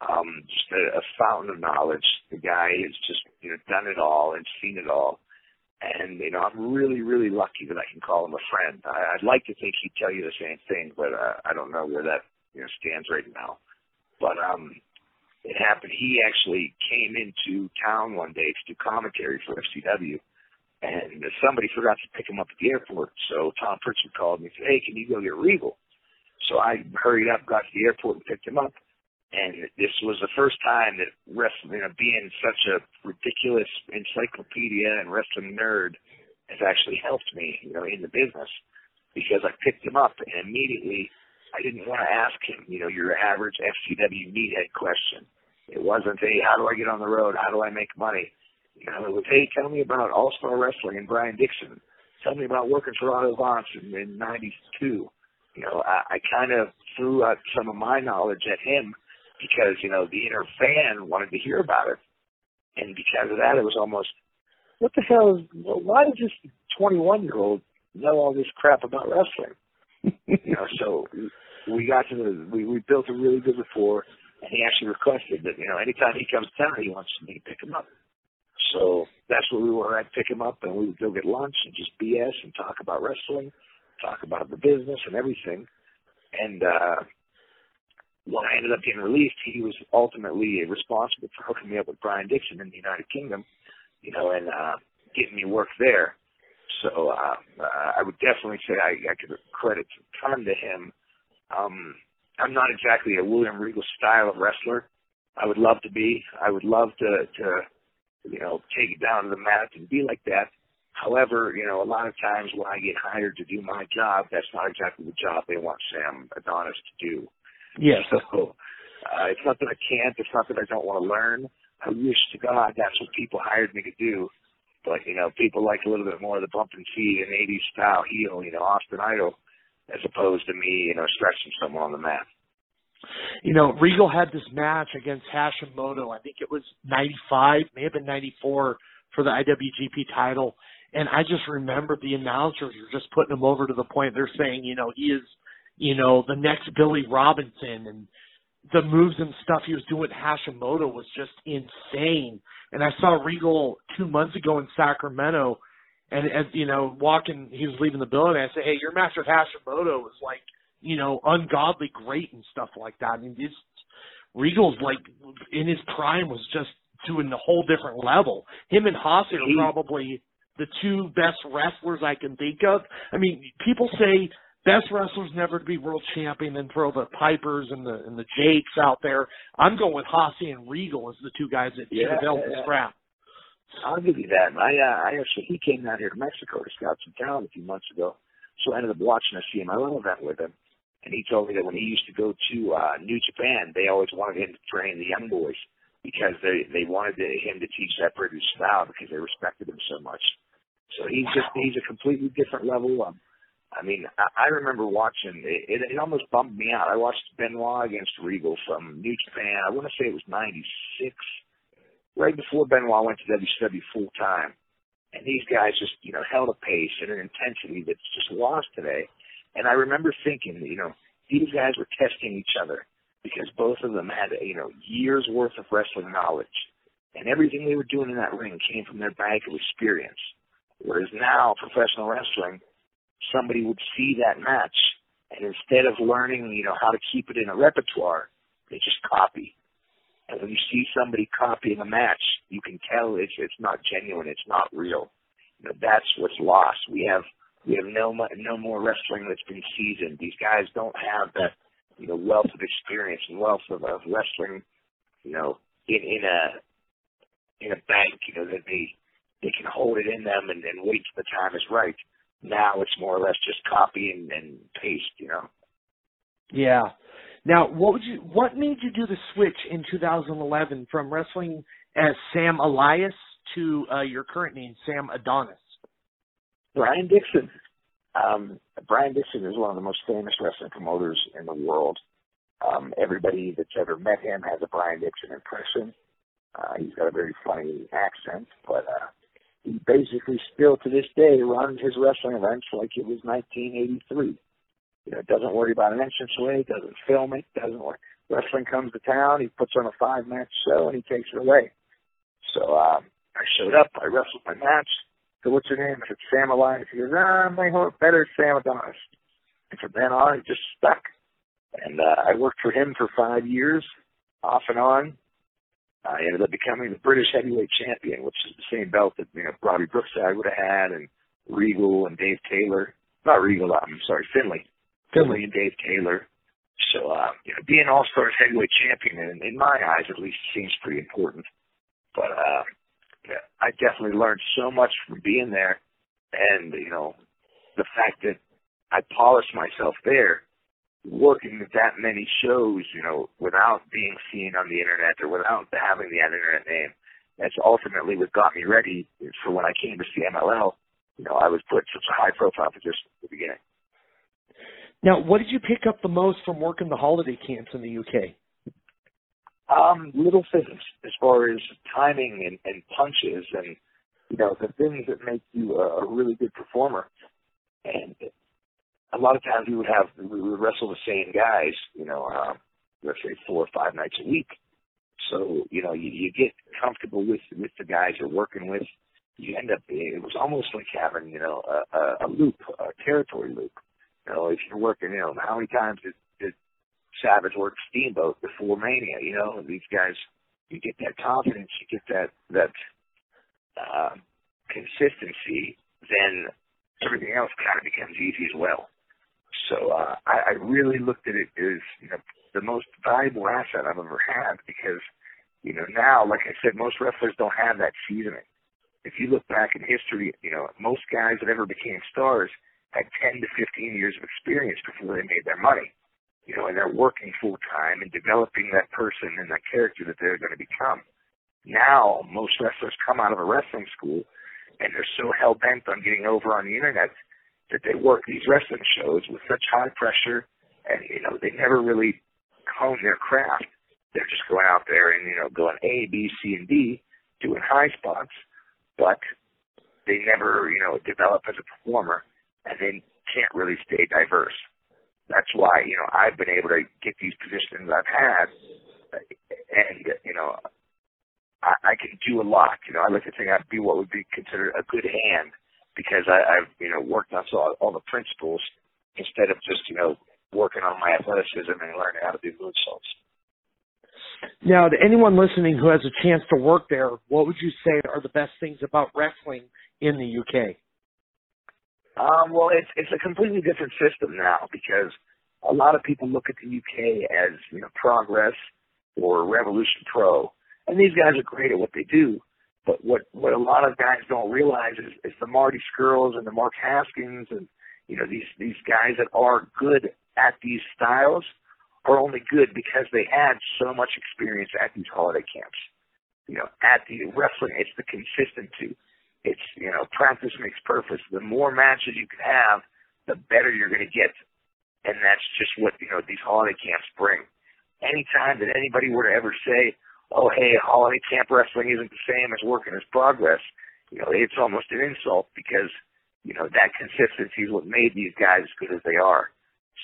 um, just a, a fountain of knowledge. The guy has just you know done it all and seen it all, and you know I'm really really lucky that I can call him a friend. I, I'd like to think he'd tell you the same thing, but uh, I don't know where that you know stands right now. But um, it happened. He actually came into town one day to do commentary for FCW, and somebody forgot to pick him up at the airport. So Tom Pritchard called me and said, "Hey, can you go get Regal?" So I hurried up, got to the airport, and picked him up and this was the first time that wrestling, you know, being such a ridiculous encyclopedia and wrestling nerd has actually helped me, you know, in the business because I picked him up and immediately I didn't want to ask him, you know, your average FCW meathead question. It wasn't, hey, how do I get on the road? How do I make money? You know, it was, hey, tell me about All Star Wrestling and Brian Dixon. Tell me about working for Otto Wanz in, in '92. You know, I, I kind of threw out some of my knowledge at him because you know the inner fan wanted to hear about it, and because of that, it was almost, what the hell is? Why does this 21 year old know all this crap about wrestling? you know, so we got to the we we built a really good rapport, and he actually requested that you know anytime he comes to town, he wants me to pick him up. So that's what we were. I'd pick him up, and we would go get lunch and just BS and talk about wrestling, talk about the business and everything. And uh when I ended up getting released, he was ultimately responsible for hooking me up with Brian Dixon in the United Kingdom, you know, and uh, getting me work there. So uh, uh, I would definitely say I, I could credit a ton to him. Um, I'm not exactly a William Regal style of wrestler. I would love to be. I would love to, to, you know, take it down to the mat and be like that. However, you know, a lot of times when I get hired to do my job, that's not exactly the job they want Sam Adonis to do. Yeah. So uh, it's not that I can't. It's not that I don't want to learn. I wish to God that's what people hired me to do. But you know, people like a little bit more of the bump and feed and '80s style heel, you know, Austin Idol, as opposed to me, you know, stretching someone on the mat. You know, Regal had this match against Hashimoto. I think it was '95, may have been '94 for the IWGP title. And I just remember the announcers were just putting him over to the point they're saying, you know, he is you know, the next Billy Robinson and the moves and stuff he was doing with Hashimoto was just insane. And I saw Regal two months ago in Sacramento and as you know, walking he was leaving the building, I said, Hey, your match with Hashimoto was like, you know, ungodly great and stuff like that. I mean this Regal's like in his prime was just doing a whole different level. Him and Hase are probably the two best wrestlers I can think of. I mean, people say best wrestlers never to be world champion and throw the Pipers and the and the Jakes out there. I'm going with Hossie and Regal as the two guys that yeah, should have held the scrap. I'll give you that. I uh, I actually he came down here to Mexico to scout some talent a few months ago, so I ended up watching a CMLL event with him, and he told me that when he used to go to uh, New Japan, they always wanted him to train the young boys because they they wanted to, him to teach that British style because they respected him so much. So he's just he's a completely different level. Um, I mean, I, remember watching it, it. It almost bummed me out. I watched Benoit against Regal from New Japan. I want to say it was '96 right before Benoit went to WCW full time. And these guys just, you know, held a pace and an intensity that's just lost today. And I remember thinking, you know, these guys were testing each other because both of them had, you know, years worth of wrestling knowledge. And everything they were doing in that ring came from their bank of experience. Whereas now, professional wrestling, somebody would see that match and instead of learning, you know, how to keep it in a repertoire, they just copy. And when you see somebody copying a match, you can tell it's it's not genuine. It's not real. You know, that's what's lost. We have we have no no more wrestling that's been seasoned. These guys don't have that you know wealth of experience and wealth of, of wrestling. You know, in in a in a bank. You know that they they can hold it in them and, and wait till the time is right. Now it's more or less just copy and, and paste. You know. Yeah, now, what would you what made you do the switch in 2011 from wrestling as Sam Elias to uh, your current name, Sam Adonis? Brian Dixon. Um, Brian Dixon is one of the most famous wrestling promoters in the world. Um, everybody that's ever met him has a Brian Dixon impression. Uh, he's got a very funny accent, but uh, he basically still to this day runs his wrestling events like it was 1983. You know, doesn't worry about an entrance way, doesn't film it, doesn't worry. Wrestling comes to town, he puts on a five match show and he takes it away. So um, I showed up, I wrestled my match. So what's your name? I said Sam Elias. He goes, ah, my better Sam Adonis. And from then on, it just stuck. And uh, I worked for him for five years, off and on. I ended up becoming the British heavyweight champion, which is the same belt that you know Robbie Brookside would have had, and Regal and Dave Taylor. Not Regal, I'm sorry, Finlay. Finlay and Dave Taylor. So, uh, you know, being All Stars heavyweight champion, in, in my eyes at least, seems pretty important. But uh, yeah, I definitely learned so much from being there, and you know, the fact that I polished myself there, working that many shows, you know, without being seen on the internet or without having the internet name. That's ultimately what got me ready for when I came to CMLL. You know, I was put in such a high profile position at the beginning. Now, what did you pick up the most from working the holiday camps in the UK? Um, little things as far as timing and, and punches and you know the things that make you a, a really good performer. And a lot of times we would have we would wrestle the same guys, you know, um, let's say four or five nights a week. So you know you, you get comfortable with with the guys you're working with. You end up it was almost like having you know a, a, a loop, a territory loop you know, if you're working, you know, how many times did, did Savage work Steamboat before Mania? You know, these guys, you get that confidence, you get that that uh, consistency, then everything else kind of becomes easy as well. So uh, I, I really looked at it as you know the most valuable asset I've ever had because you know now, like I said, most wrestlers don't have that seasoning. If you look back in history, you know most guys that ever became stars had 10 to 15 years of experience before they made their money. You know, and they're working full time and developing that person and that character that they're going to become. Now, most wrestlers come out of a wrestling school and they're so hell bent on getting over on the internet that they work these wrestling shows with such high pressure and, you know, they never really hone their craft. They're just going out there and, you know, going A, B, C, and D, doing high spots, but they never, you know, develop as a performer and then can't really stay diverse. That's why, you know, I've been able to get these positions I've had and, you know, I, I can do a lot. You know, I like to think I'd be what would be considered a good hand because I, I've, you know, worked on all, all the principles instead of just, you know, working on my athleticism and learning how to do moonsaults. Now, to anyone listening who has a chance to work there, what would you say are the best things about wrestling in the UK? Um, well, it's it's a completely different system now because a lot of people look at the UK as you know Progress or Revolution Pro, and these guys are great at what they do. But what what a lot of guys don't realize is, is the Marty Scurlls and the Mark Haskins and you know these these guys that are good at these styles are only good because they had so much experience at these holiday camps. You know, at the wrestling, it's the consistency. It's you know, practice makes perfect. The more matches you can have, the better you're going to get, and that's just what you know these holiday camps bring. Anytime that anybody were to ever say, "Oh, hey, holiday camp wrestling isn't the same as working as progress," you know, it's almost an insult because you know that consistency is what made these guys as good as they are.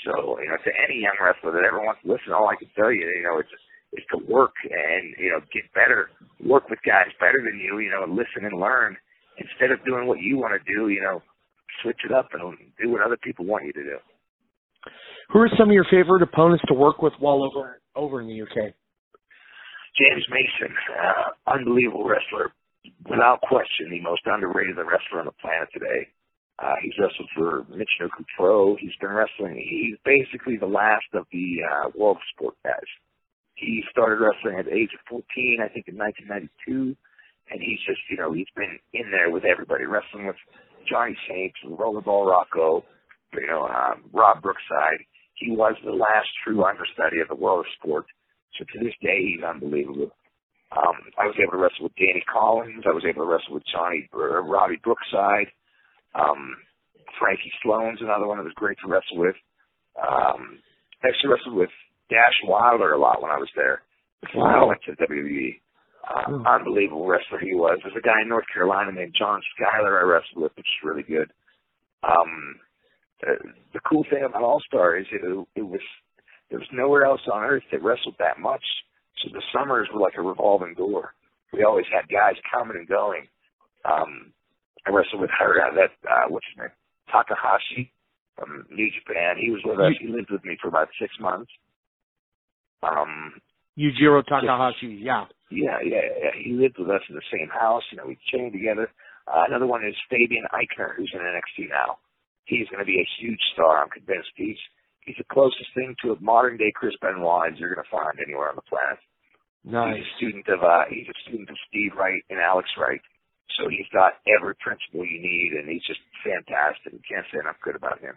So, you know, to any young wrestler that ever wants to listen, all I can tell you, you know, it's is to work and, you know, get better, work with guys better than you, you know, listen and learn instead of doing what you want to do, you know, switch it up and do what other people want you to do. Who are some of your favorite opponents to work with while over over in the UK? James Mason, uh, unbelievable wrestler, without question, the most underrated wrestler on the planet today. Uh, he's wrestled for Michinoku Pro. He's been wrestling. He's basically the last of the uh, world sport guys. He started wrestling at the age of 14, I think, in 1992, and he's just, you know, he's been in there with everybody, wrestling with Johnny Saints, Rollerball Rocco, you know, um, Rob Brookside. He was the last true understudy of the world of sport. So to this day, he's unbelievable. Um, I was able to wrestle with Danny Collins. I was able to wrestle with Johnny uh, Robbie Brookside. Um, Frankie Sloan's another one that was great to wrestle with. Um, I actually wrestled with Dash Wilder a lot when I was there. Before wow. I went to WWE. Uh, hmm. Unbelievable wrestler he was. There's a guy in North Carolina named John Skyler I wrestled with, which is really good. Um, the, the cool thing about All Star is it, it was there was nowhere else on earth that wrestled that much. So the summers were like a revolving door. We always had guys coming and going. Um, I wrestled with her, uh, that, uh, what's his name? Takahashi from New Japan. He was with us. He lived with me for about six months. Um, Yujiro Takahashi, yeah. Yeah, yeah, yeah. He lived with us in the same house. You know, we trained together. Uh, another one is Fabian Aichner, who's in NXT now. He's going to be a huge star. I'm convinced. He's he's the closest thing to a modern day Chris Benoit you're going to find anywhere on the planet. Nice. He's a student of uh, he's a student of Steve Wright and Alex Wright. So he's got every principle you need, and he's just fantastic. You can't say enough good about him.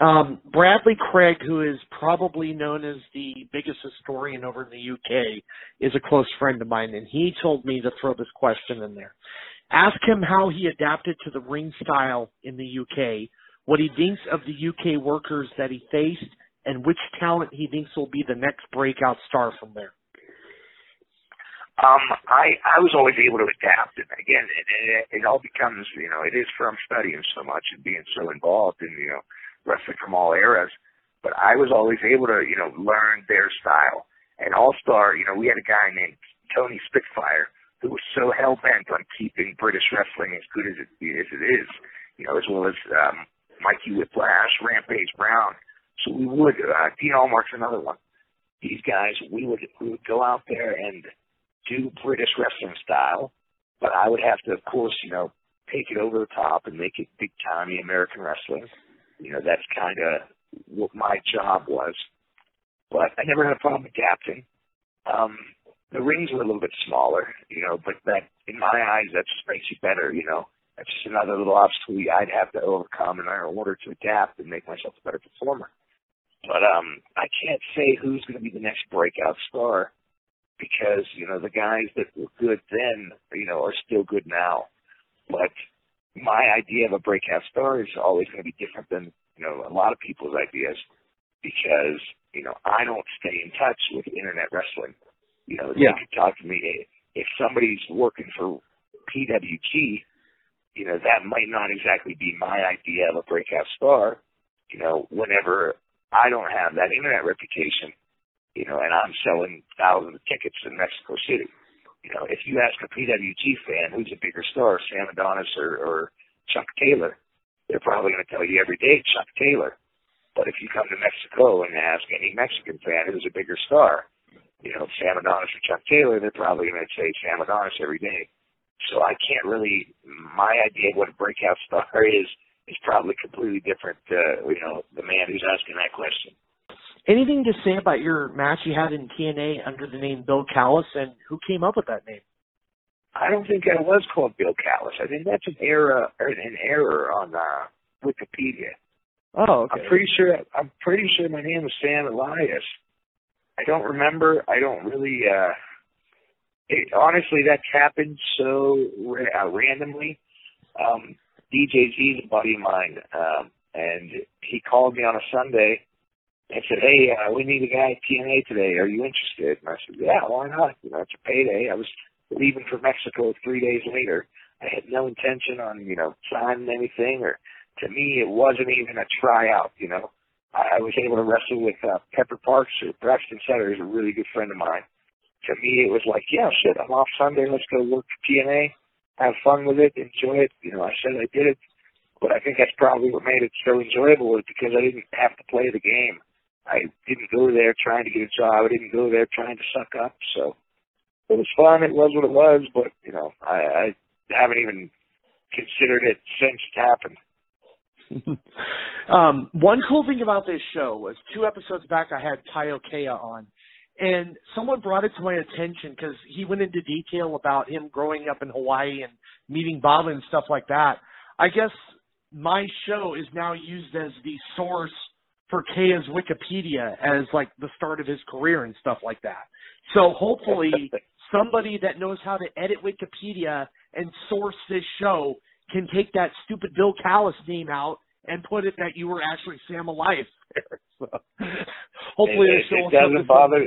Um, Bradley Craig, who is probably known as the biggest historian over in the UK, is a close friend of mine, and he told me to throw this question in there. Ask him how he adapted to the ring style in the UK, what he thinks of the UK workers that he faced, and which talent he thinks will be the next breakout star from there. Um, I I was always able to adapt, and again, it, it, it all becomes you know it is from studying so much and being so involved in you know wrestling from all eras. But I was always able to you know learn their style. And All Star, you know, we had a guy named Tony Spitfire who was so hell bent on keeping British wrestling as good as it as it is, you know, as well as um, Mikey Whiplash, Rampage Brown. So we would uh, Dean Allmark's another one. These guys, we would we would go out there and do British wrestling style, but I would have to, of course, you know, take it over the top and make it big timey American wrestling. You know, that's kind of what my job was. But I never had a problem adapting. Um, the rings were a little bit smaller, you know, but that, in my eyes, that just makes you better, you know. That's just another little obstacle I'd have to overcome in order to adapt and make myself a better performer. But um, I can't say who's going to be the next breakout star because you know the guys that were good then, you know, are still good now. But my idea of a breakout star is always going to be different than you know a lot of people's ideas because you know I don't stay in touch with internet wrestling. You know, yeah. they could talk to me if somebody's working for PWG. You know, that might not exactly be my idea of a breakout star. You know, whenever I don't have that internet reputation, you know, and I'm selling thousands of tickets in Mexico City. You know, if you ask a PWG fan who's a bigger star, Sam Adonis or, or Chuck Taylor, they're probably going to tell you every day Chuck Taylor. But if you come to Mexico and ask any Mexican fan who's a bigger star, you know, Sam Adonis or Chuck Taylor, they're probably going to say Sam Adonis every day. So I can't really. My idea of what a breakout star (laughs) is is probably completely different. Uh, you know, the man who's asking that question. Anything to say about your match you had in TNA under the name Bill Callis, and who came up with that name? I don't think I was called Bill Callis. I think that's an error, an error on uh, Wikipedia. Oh, okay. I'm pretty sure. I'm pretty sure my name was Sam Elias. I don't remember. I don't really. uh it, Honestly, that's happened so uh, randomly. Um DJ is a buddy of mine, um, and he called me on a Sunday and said, "Hey, uh, we need a guy at TNA today. Are you interested?" And I said, "Yeah, why not? You know, it's a payday." I was leaving for Mexico three days later. I had no intention on, you know, signing anything or to me it wasn't even a tryout, you know. I, I was able to wrestle with uh, Pepper Parks or Braxton Sutter is a really good friend of mine. To me it was like, yeah, shit, I'm off Sunday, let's go work for TNA, have fun with it, enjoy it. You know, I said I did it. But I think that's probably what made it so enjoyable was because I didn't have to play the game. I didn't go there trying to get a job. I didn't go there trying to suck up. So it was fun. It was what it was. But you know, I, I haven't even considered it since it happened. (laughs) um, one cool thing about this show was two episodes back I had Taiyo Kea on, and someone brought it to my attention because he went into detail about him growing up in Hawaii and meeting Bob and stuff like that. I guess my show is now used as the source for Kea's Wikipedia as like the start of his career and stuff like that. So hopefully somebody that knows how to edit Wikipedia and source this show can take that stupid Bill Callis name out and put it that you were actually Sam Elias. (laughs) so, hopefully, it, it, it doesn't bother.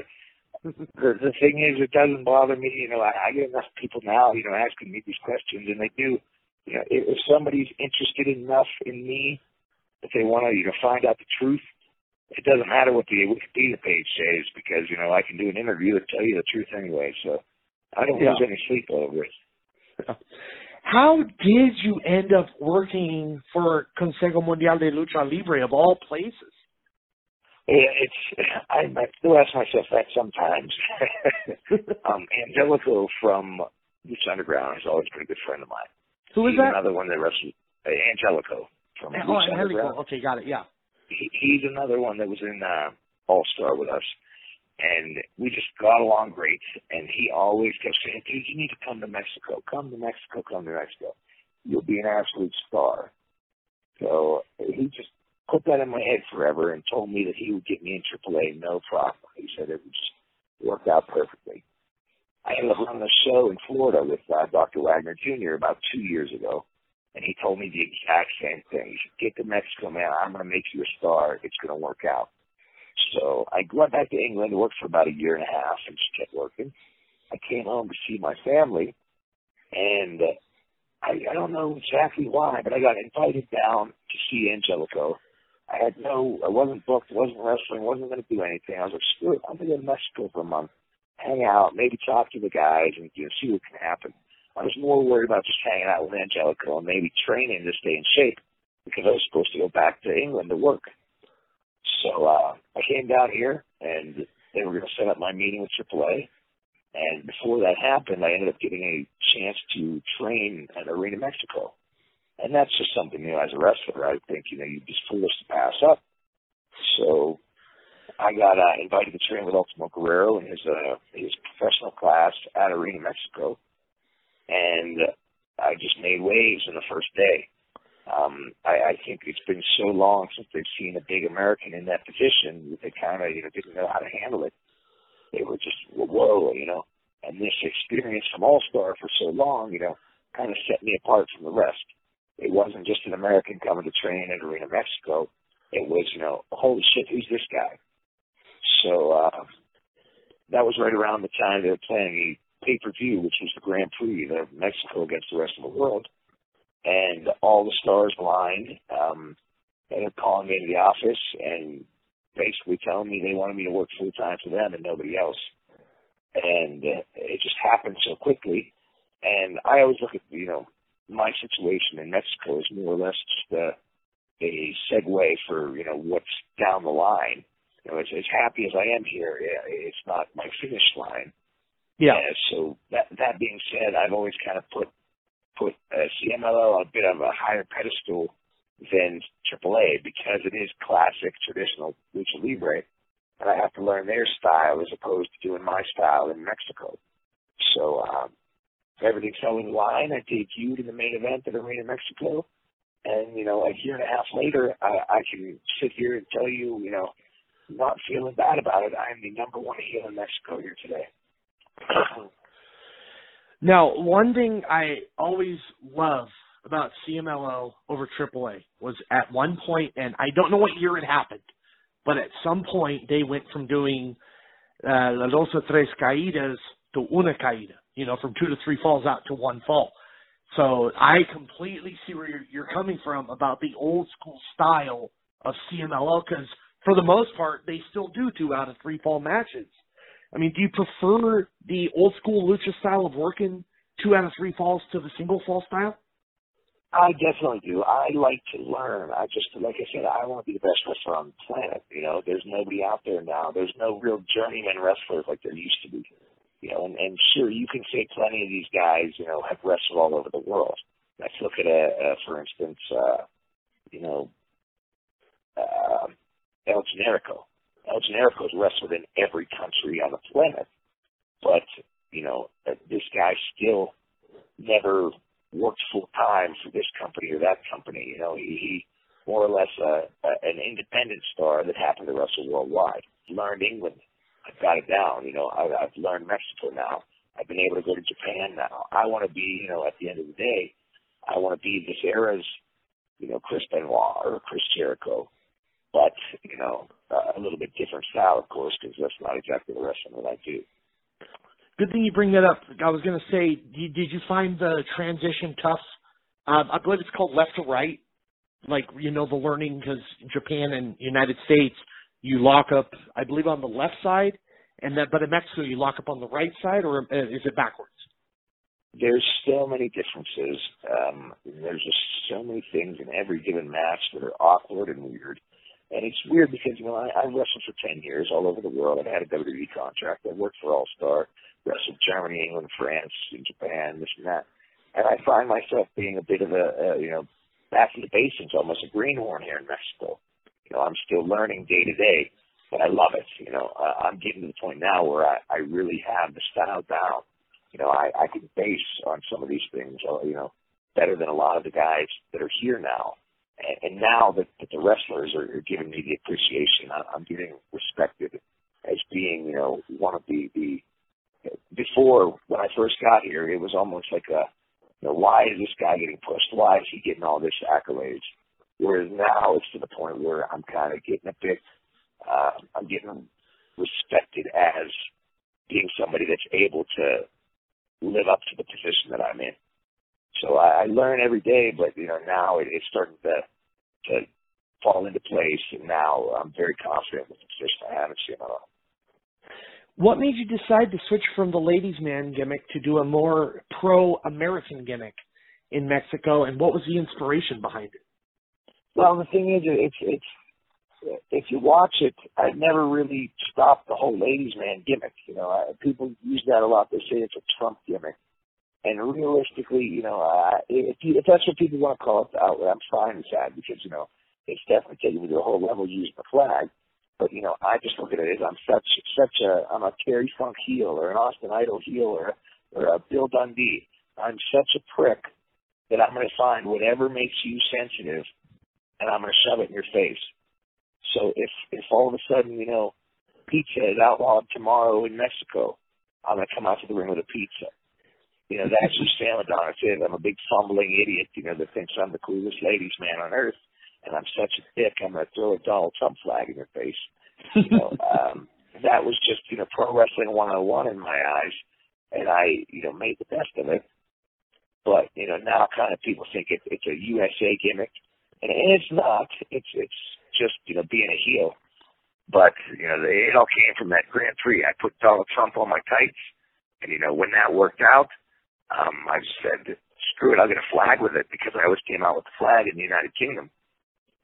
The, the thing is, it doesn't bother me. You know, I, I get enough people now, you know, asking me these questions, and they do. You know, if, if somebody's interested enough in me, if they want to, you know, find out the truth, it doesn't matter what the Wikipedia page says because you know I can do an interview and tell you the truth anyway. So I don't yeah. lose any sleep over it. (laughs) How did you end up working for Consejo Mundial de Lucha Libre of all places? It's I, I still ask myself that sometimes. (laughs) um, Angelico from Lucha Underground is always been a good friend of mine. Who is He's that? Another one that wrestled uh, Angelico from oh, Angelico. Underground. Okay, got it. Yeah. He, he's another one that was in uh, All Star with us and we just got along great. And he always kept saying, "Dude, you need to come to Mexico. Come to Mexico. Come to Mexico. You'll be an absolute star." So he just put that in my head forever and told me that he would get me in AAA, no problem. He said it would just work out perfectly. I ended up running a show in Florida with uh, Dr. Wagner Jr. about two years ago, and he told me the exact same thing. He said, "Get to Mexico, man. I'm going to make you a star. It's going to work out." So I went back to England, worked for about a year and a half, and just kept working. I came home to see my family, and uh, I, I don't know exactly why, but I got invited down to see Angelico. I had no, I wasn't booked, wasn't wrestling, wasn't going to do anything. I was like, screw it, I'm going to go to Mexico for a month, hang out, maybe talk to the guys, and you know, see what can happen. I was more worried about just hanging out with Angelico and maybe training to stay in shape because I was supposed to go back to England to work. So uh, I came down here, and they were going to set up my meeting with AAA. And before that happened, I ended up getting a chance to train at Arena Mexico. And that's just something, you know, as a wrestler, I think, you know, you'd be foolish to pass up. So I got uh, invited to train with Ultimo Guerrero in his uh, his professional class at Arena Mexico, and I just made waves in the first day. Um, I, I think it's been so long since they've seen a big American in that position that they kind of, you know, didn't know how to handle it. They were just, whoa, you know. And this experience from All Star for so long, you know, kind of set me apart from the rest. It wasn't just an American coming to train at Arena Mexico. It was, you know, holy shit, who's this guy? So uh, that was right around the time they were playing a pay per view, which was the Grand Prix of Mexico against the rest of the world and all the stars aligned. Um, ended up calling me into the office and basically telling me they wanted me to work full time for them and nobody else. And uh, it just happened so quickly. And I always look at you know my situation in Mexico is more or less just a, a segue for you know what's down the line. You know, as, as happy as I am here, it's not my finish line. Yeah. So that that being said, I've always kind of put put uh, CMLL on a bit of a higher pedestal than AAA because it is classic traditional lucha libre, and I have to learn their style as opposed to doing my style in Mexico. So um, everything fell in line, I debuted in the main event at Arena Mexico, and you know a year and a half later, I, I can sit here and tell you, you know, not feeling bad about it. I am the number one heel in Mexico here today. (clears throat) now, one thing I always love about CMLL over AAA was at one point, and I don't know what year it happened, but at some point they went from doing uh, La Dos Tres Caídas to Una Caída, you know, from two to three falls out to one fall. So I completely see where you're, you're coming from about the old school style of CMLL because for the most part they still do two out of three fall matches. I mean, do you prefer the old school lucha style of working two out of three falls to the single fall style? I definitely do. I like to learn. I just, like I said, I want to be the best wrestler on the planet. You know, there's nobody out there now. There's no real journeyman wrestlers like there used to be. You know, and, and sure, you can say plenty of these guys, you know, have wrestled all over the world. Let's look at, a, a for instance, uh, you know, uh, El Generico. El Generico has wrestled in every country on the planet, but you know, this guy still never worked full time for this company or that company. You know, he, he more or less uh, uh, an independent star that happened to wrestle worldwide. Learned England, I've got it down. You know, I, I've learned Mexico now. I've been able to go to Japan now. I want to be, you know, at the end of the day, I want to be this era's, you know, Chris Benoit or Chris Jericho, but you know, uh, a little bit different style, of course, because that's not exactly the wrestling that I do. Good thing you bring that up. I was going to say, did, did you find the transition tough? Um, I believe it's called left to right, like you know the learning because Japan and United States you lock up, I believe, on the left side, and then but in Mexico you lock up on the right side, or uh, is it backwards? There's so many differences. Um, there's just so many things in every given match that are awkward and weird. And it's weird because, you know, I, I wrestled for 10 years all over the world. I've had a WWE contract. I worked for All Star wrestled Germany, England, France, and Japan, this and that. And I find myself being a bit of a, a you know, back in the basins, almost a greenhorn here in Mexico. You know, I'm still learning day to day, but I love it. You know, uh, I'm getting to the point now where I, I really have the style down. You know, I, I can base on some of these things, uh, you know, better than a lot of the guys that are here now. And, and now that, that the wrestlers are, are giving me the appreciation, I, I'm getting respected as being, you know, one of the, the before when I first got here, it was almost like a, you know, why is this guy getting pushed? Why is he getting all this accolades? Whereas now it's to the point where I'm kind of getting a bit, uh, I'm getting respected as being somebody that's able to live up to the position that I'm in. So I, I learn every day, but you know now it, it's starting to to fall into place, and now I'm very confident with the position I have in CMLL. What made you decide to switch from the ladies' man gimmick to do a more pro-American gimmick in Mexico, and what was the inspiration behind it? Well, the thing is, it's it's if you watch it, I never really stopped the whole ladies' man gimmick. You know, I, people use that a lot. They say it's a Trump gimmick, and realistically, you know, uh, if you, if that's what people want to call it outlet, I'm fine with that because you know it's definitely taking me to a whole level using the flag. But you know, I just look at it as I'm such such a I'm a Terry Funk heel or an Austin Idol heel or or a Bill Dundee. I'm such a prick that I'm going to find whatever makes you sensitive, and I'm going to shove it in your face. So if if all of a sudden you know pizza is outlawed tomorrow in Mexico, I'm going to come out to the ring with a pizza. You know, that's just Sam Adonis is. I'm a big fumbling idiot, you know, that thinks I'm the coolest ladies man on earth and I'm such a dick, I'm going to throw a Donald Trump flag in your face. You know, (laughs) um, that was just, you know, pro wrestling 101 in my eyes. And I, you know, made the best of it. But, you know, now kind of people think it, it's a USA gimmick. And, and it's not. It's, it's just, you know, being a heel. But, you know, it all came from that Grand Prix. I put Donald Trump on my tights. And, you know, when that worked out, um, I said, screw it, I'll get a flag with it because I always came out with the flag in the United Kingdom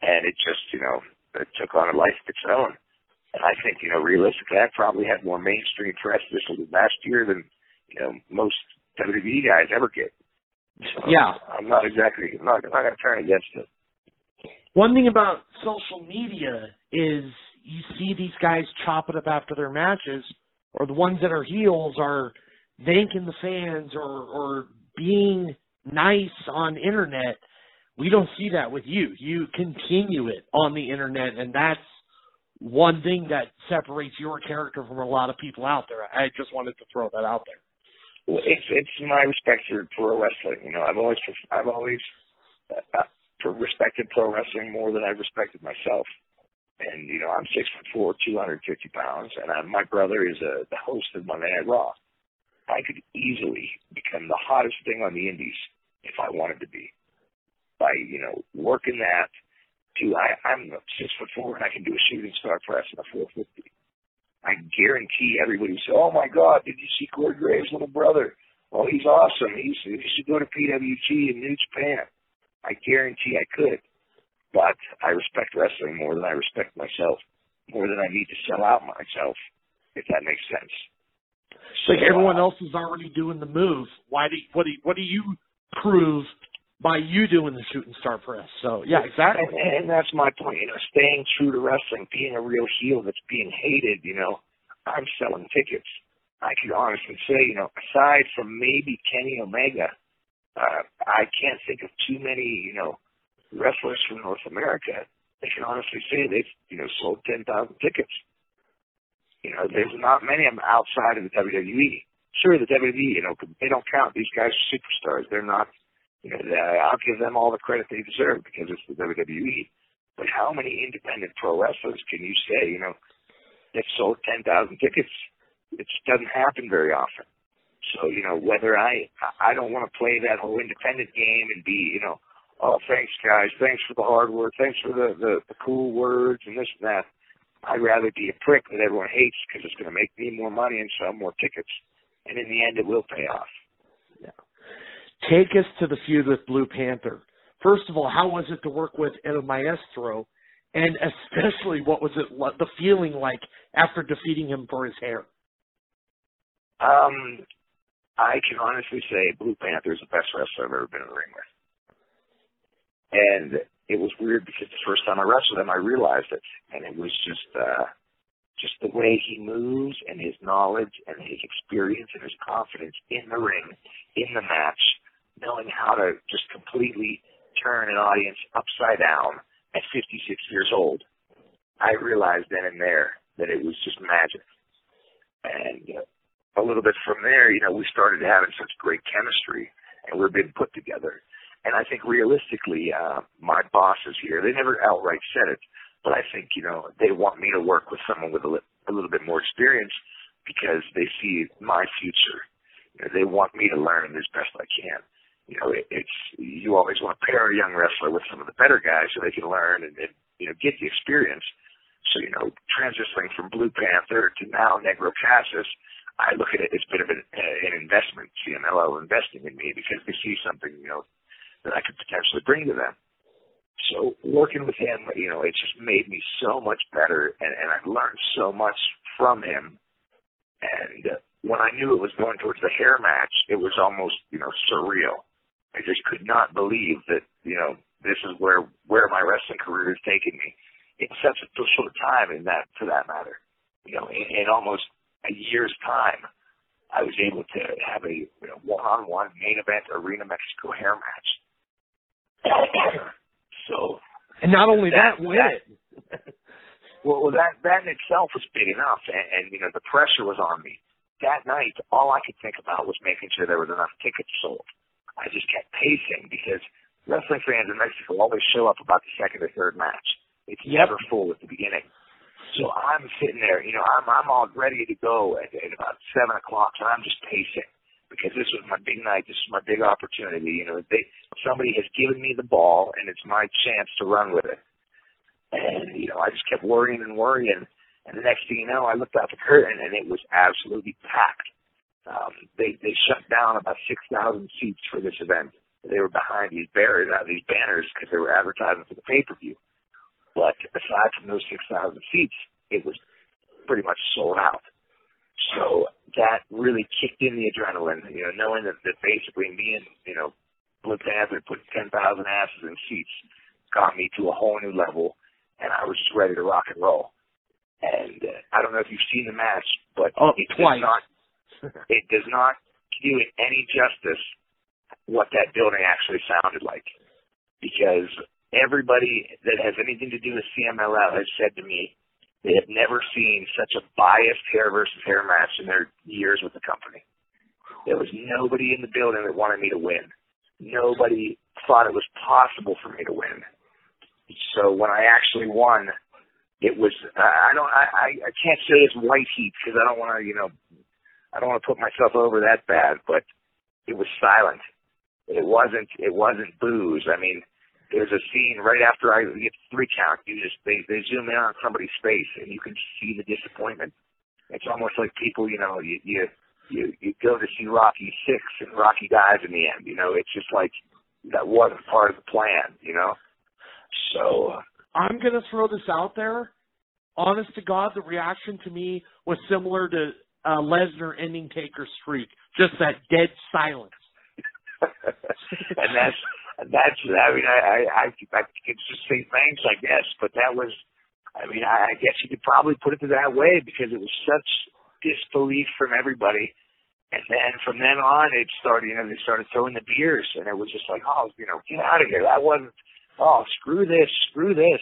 and it just you know it took on a life of its own. And I think you know realistically, I probably had more mainstream press this last year than you know most WWE guys ever get. So yeah, I'm not exactly I'm not, I'm not going to turn against it. One thing about social media is you see these guys chop it up after their matches, or the ones that are heels are thanking the fans or or being nice on internet. We don't see that with you. You continue it on the internet, and that's one thing that separates your character from a lot of people out there. I just wanted to throw that out there. Well, it's it's my respect for pro wrestling. You know, I've always I've always uh, uh, respected pro wrestling more than I've respected myself. And you know, I'm six foot four, 250 pounds, and I, my brother is a, the host of Monday Night Raw. I could easily become the hottest thing on the Indies if I wanted to be by you know working that to I, I'm six foot four and I can do a shooting star press in a 450. I guarantee everybody will say, "Oh my God, did you see Corey Graves' little brother? Oh, he's awesome. He's he should go to PWG in New Japan." I guarantee I could, but I respect wrestling more than I respect myself, more than I need to sell out myself, if that makes sense. So, like everyone uh, else is already doing the move. Why do what do what do you prove by you doing the shooting star press? So yeah, exactly. And, and that's my point. You know, staying true to wrestling, being a real heel that's being hated. You know, I'm selling tickets. I can honestly say, you know, aside from maybe Kenny Omega, uh, I can't think of too many, you know, wrestlers from North America. They can honestly say they've, you know, sold 10,000 tickets. You know, there's not many of them outside of the WWE. Sure, the WWE, you know, they don't count. These guys are superstars. They're not, you know, I'll give them all the credit they deserve because it's the WWE. But how many independent pro wrestlers can you say, you know, they've sold 10,000 tickets? It doesn't happen very often. So, you know, whether I, I don't want to play that whole independent game and be, you know, oh, thanks guys, thanks for the hard work, thanks for the, the, the cool words and this and that. I'd rather be a prick that everyone hates because it's going to make me more money and sell more tickets. And in the end, it will pay off. Yeah. Take us to the feud with Blue Panther. First of all, how was it to work with El Maestro? And especially, what was it the feeling like after defeating him for his hair? Um, I can honestly say Blue Panther is the best wrestler I've ever been in the ring with. And it was weird because the first time I wrestled him, I realized it, and it was just uh, just the way he moves and his knowledge and his experience and his confidence in the ring, in the match, knowing how to just completely turn an audience upside down at 56 years old. I realized then and there that it was just magic. And uh, a little bit from there, you know, we started having such great chemistry and we're being put together. And I think realistically, uh, my bosses here, they never outright said it, but I think, you know, they want me to work with someone with a, li- a little bit more experience because they see my future. You know, they want me to learn as best I can. You know, it, it's, you always want to pair a young wrestler with some of the better guys so they can learn and, and you know, get the experience. So, you know, transitioning from Blue Panther to now Negro Casas, I look at it as a bit of an, uh, an investment, CMLL investing in me because they see something, you know, that I could potentially bring to them. So working with him, you know, it just made me so much better and, and I've learned so much from him. And uh, when I knew it was going towards the hair match, it was almost, you know, surreal. I just could not believe that, you know, this is where, where my wrestling career is taking me in such a short time in that, for that matter. You know, in, in almost a year's time, I was able to have a you know, one-on-one main event Arena Mexico hair match. (coughs) so, and not only that, that win it. (laughs) well, well, that that in itself was big enough, and, and you know the pressure was on me. That night, all I could think about was making sure there was enough tickets sold. I just kept pacing because wrestling fans in Mexico always show up about the second or third match. It's yep. never full at the beginning. So I'm sitting there, you know, I'm I'm all ready to go at, at about seven o'clock, and I'm just pacing because this was my big night. This is my big opportunity. You know, they somebody has given me the ball, and it's my chance to run with it. And you know, I just kept worrying and worrying, and the next thing you know, I looked out the curtain, and it was absolutely packed. Um, they they shut down about six thousand seats for this event. They were behind these barriers, uh, these banners, because they were advertising for the pay per view. But aside from those 6,000 seats, it was pretty much sold out. So that really kicked in the adrenaline, you know, knowing that, that basically me and, you know, Blue Panther put 10,000 asses in seats, got me to a whole new level, and I was just ready to rock and roll. And uh, I don't know if you've seen the match, but oh, it twice. does not it does not do it any justice what that building actually sounded like. Because everybody that has anything to do with CMLL has said to me they have never seen such a biased hair versus hair match in their years with the company. There was nobody in the building that wanted me to win. Nobody thought it was possible for me to win. So when I actually won, it was I don't I I can't say it's white heat because I don't want to you know I don't want to put myself over that bad, but it was silent. It wasn't it wasn't booze. I mean, there's a scene right after I get three count. You just they they zoom in on somebody's face and you can see the disappointment. It's almost like people, you know, you you you you go to see Rocky Six and Rocky dies in the end. You know, it's just like that wasn't part of the plan. You know, so I'm gonna throw this out there. Honest to God, the reaction to me was similar to uh, Lesnar ending Taker's streak. Just that dead silence. (laughs) and that's that's I mean I I I, I could just say thanks I guess, but that was I mean I, I guess you could probably put it that way because it was such disbelief from everybody. And then from then on, it started. You know, they started throwing the beers, and it was just like, oh, you know, get out of here. That wasn't oh, screw this, screw this.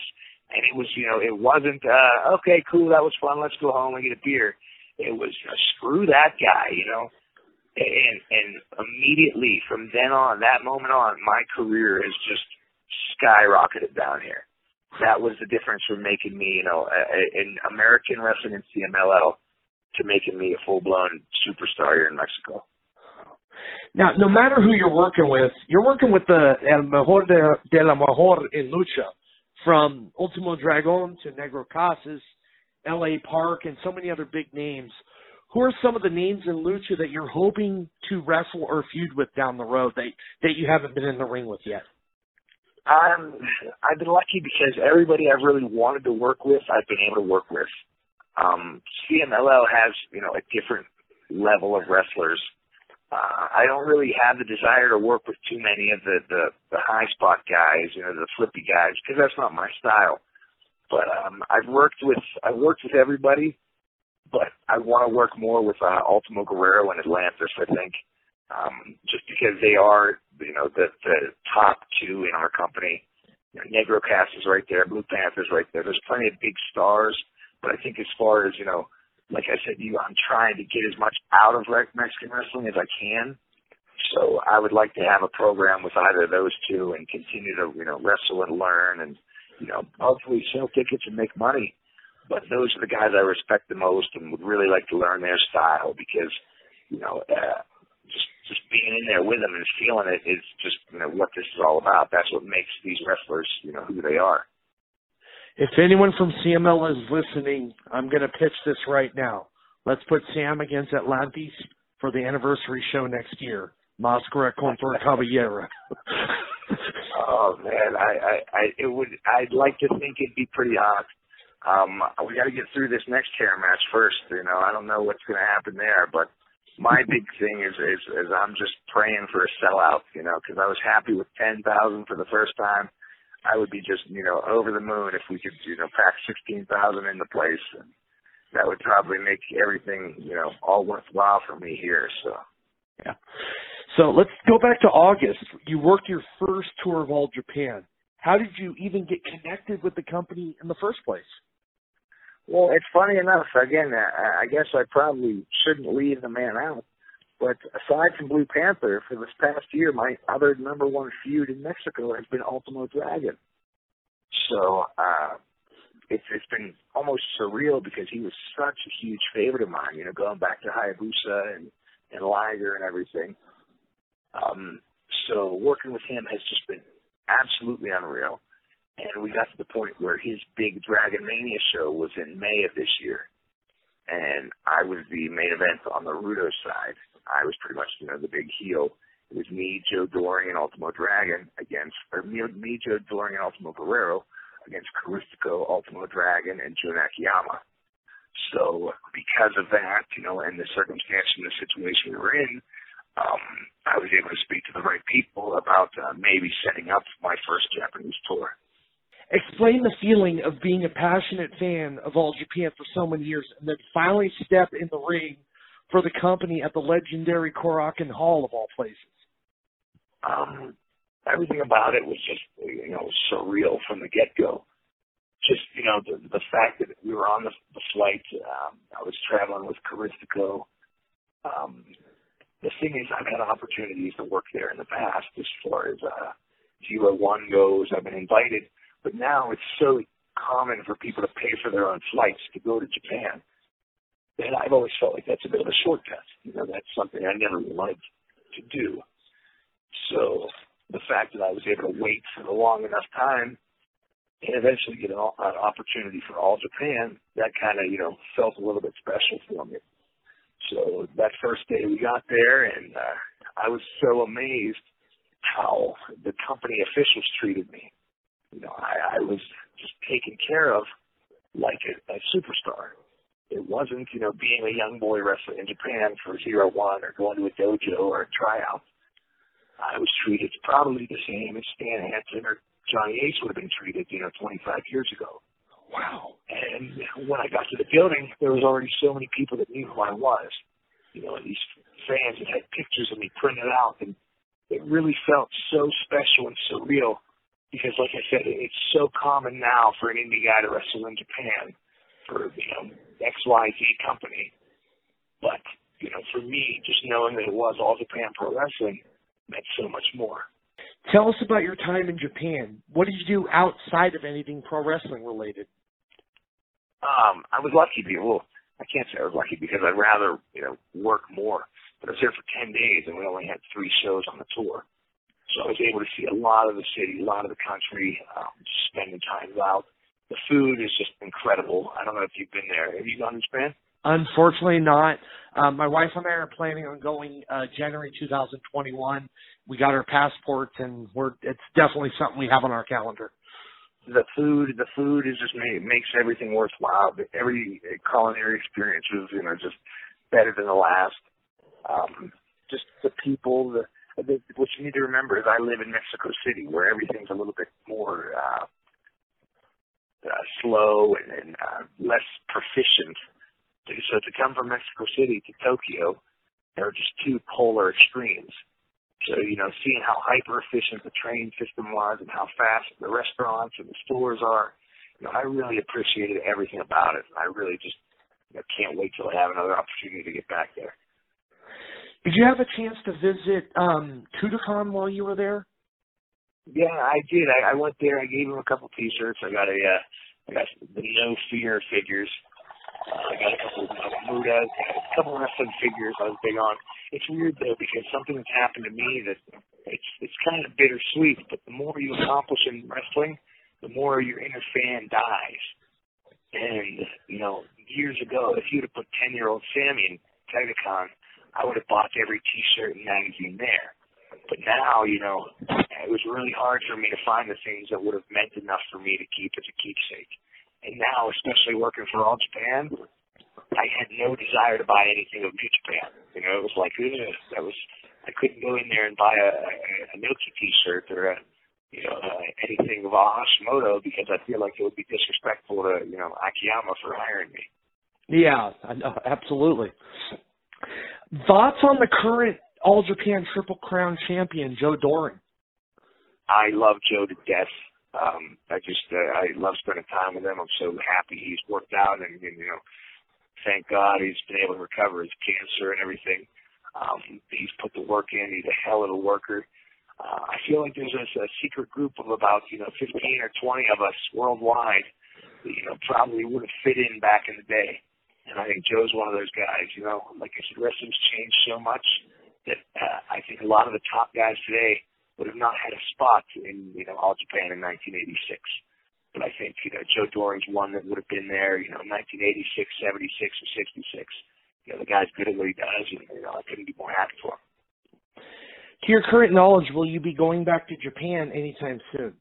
And it was, you know, it wasn't, uh, okay, cool, that was fun, let's go home and get a beer. It was, you know, screw that guy, you know. And, and immediately from then on, that moment on, my career has just skyrocketed down here. That was the difference from making me, you know, an American wrestling in CMLL to making me a full blown superstar here in Mexico. Now, no matter who you're working with, you're working with the El Mejor de, de la Mejor in Lucha, from Ultimo Dragon to Negro Casas, L.A. Park, and so many other big names. Who are some of the names in Lucha that you're hoping to wrestle or feud with down the road that that you haven't been in the ring with yet? Um, I've been lucky because everybody I've really wanted to work with, I've been able to work with. Um, CMLL has, you know, a different level of wrestlers uh, I don't really have the desire to work with too many of the the, the high spot guys, you know, the flippy guys, because that's not my style. But um, I've worked with I've worked with everybody, but I want to work more with uh, Ultimo Guerrero and Atlantis. I think um, just because they are you know the the top two in our company. You know, Negro Casas is right there, Blue Panther's right there. There's plenty of big stars, but I think as far as you know like I said to you, I'm trying to get as much out of Mexican wrestling as I can. So I would like to have a program with either of those two and continue to, you know, wrestle and learn and, you know, hopefully sell tickets and make money. But those are the guys I respect the most and would really like to learn their style because, you know, uh, just just being in there with them and feeling it is just, you know, what this is all about. That's what makes these wrestlers, you know, who they are. If anyone from CMLL is listening, I'm going to pitch this right now. Let's put Sam against Atlantis for the anniversary show next year. Mascara contra (laughs) Cabellera. oh man, I, I, I, it would, I'd like to think it'd be pretty hot. Um, we got to get through this next chair match first. You know, I don't know what's going to happen there, but my (laughs) big thing is, is, is I'm just praying for a sellout. You know, because I was happy with ten thousand for the first time I would be just, you know, over the moon if we could, you know, pack 16,000 into place. And that would probably make everything, you know, all worthwhile for me here. So, yeah. So let's go back to August. You worked your first tour of all Japan. How did you even get connected with the company in the first place? Well, it's funny enough. Again, I guess I probably shouldn't leave the man out. But aside from Blue Panther, for this past year, my other number one feud in Mexico has been Ultimo Dragon. So uh, it's it's been almost surreal because he was such a huge favorite of mine. You know, going back to Hayabusa and and Liger and everything. Um, so working with him has just been absolutely unreal. And we got to the point where his big Dragon Mania show was in May of this year. And I was the main event on the Rudo side. I was pretty much, you know, the big heel. It was me, Joe Doering, and Ultimo Dragon against, or me, me Joe Doering, and Ultimo Guerrero against Caristico, Ultimo Dragon, and Jun Akiyama. So because of that, you know, and the circumstance and the situation we were in, um, I was able to speak to the right people about uh, maybe setting up my first Japanese tour. Explain the feeling of being a passionate fan of All Japan for so many years and then finally step in the ring for the company at the legendary Korakuen Hall of all places. Um, everything about it was just, you know, surreal from the get go. Just, you know, the, the fact that we were on the, the flight, um, I was traveling with Caristico. Um, the thing is, I've had opportunities to work there in the past as far as uh, Zero One goes. I've been invited but now it's so common for people to pay for their own flights to go to Japan that I've always felt like that's a bit of a shortcut. You know, that's something I never wanted to do. So the fact that I was able to wait for a long enough time and eventually get an, an opportunity for All Japan, that kind of, you know, felt a little bit special for me. So that first day we got there and uh, I was so amazed how the company officials treated me you know, I, I was just taken care of like a, a superstar. It wasn't, you know, being a young boy wrestling in Japan for zero one or going to a dojo or a tryout. I was treated probably the same as Stan Hansen or Johnny Ace would have been treated, you know, 25 years ago. Wow. And when I got to the building, there was already so many people that knew who I was. You know, these fans that had pictures of me printed out, and it really felt so special and surreal because, like I said, it's so common now for an indie guy to wrestle in Japan for you know X Y Z company. But you know, for me, just knowing that it was All Japan Pro Wrestling meant so much more. Tell us about your time in Japan. What did you do outside of anything pro wrestling related? Um, I was lucky. To be, well, I can't say I was lucky because I'd rather you know work more. But I was here for ten days, and we only had three shows on the tour. So I was able to see a lot of the city, a lot of the country, um, spending time out. The food is just incredible. I don't know if you've been there. Have you gone to Japan? Unfortunately, not. Um, my wife and I are planning on going uh, January 2021. We got our passports, and we're it's definitely something we have on our calendar. The food, the food is just made, makes everything worthwhile. Every culinary experience is, you know, just better than the last. Um, just the people, the the, what you need to remember is I live in Mexico City, where everything's a little bit more uh, uh, slow and, and uh, less proficient. So to come from Mexico City to Tokyo, there are just two polar extremes. So, you know, seeing how hyper efficient the train system was and how fast the restaurants and the stores are, you know, I really appreciated everything about it. I really just you know, can't wait till I have another opportunity to get back there. Did you have a chance to visit um Kodokan while you were there? Yeah, I did. I, I went there. I gave him a couple T-shirts. I got a, uh, I got the No Fear figures. Uh, I got a couple of Mudas, a couple wrestling figures. I was big on. It's weird though because something that's happened to me that it's it's kind of bittersweet. But the more you accomplish in wrestling, the more your inner fan dies. And you know, years ago, if you'd have put ten year old Sammy in Kodokan, I would have bought every T-shirt and magazine there. But now, you know, it was really hard for me to find the things that would have meant enough for me to keep as a keepsake. And now, especially working for All Japan, I had no desire to buy anything of New Japan. You know, it was like, ugh, that was, I couldn't go in there and buy a, a, Inoki T-shirt or a, you know, uh, anything of Hashimoto because I feel like it would be disrespectful to, you know, Akiyama for hiring me. Yeah, (laughs) absolutely. Thoughts on the current All Japan Triple Crown champion, Joe Doering? I love Joe to death. Um, I just uh, I love spending time with him. I'm so happy he's worked out, and, and you know, thank God he's been able to recover his cancer and everything. Um, he's put the work in. He's a hell of a worker. Uh, I feel like there's a, a secret group of about you know 15 or 20 of us worldwide that you know probably would have fit in back in the day. And I think Joe's one of those guys. You know, like I said, wrestling's changed so much that uh, I think a lot of the top guys today would have not had a spot in you know All Japan in 1986. But I think you know Joe Doering's one that would have been there. You know, 1986, 76, or 66. You know, the guy's good at what he does, and you know I couldn't be more happy for him. To your current knowledge, will you be going back to Japan anytime soon?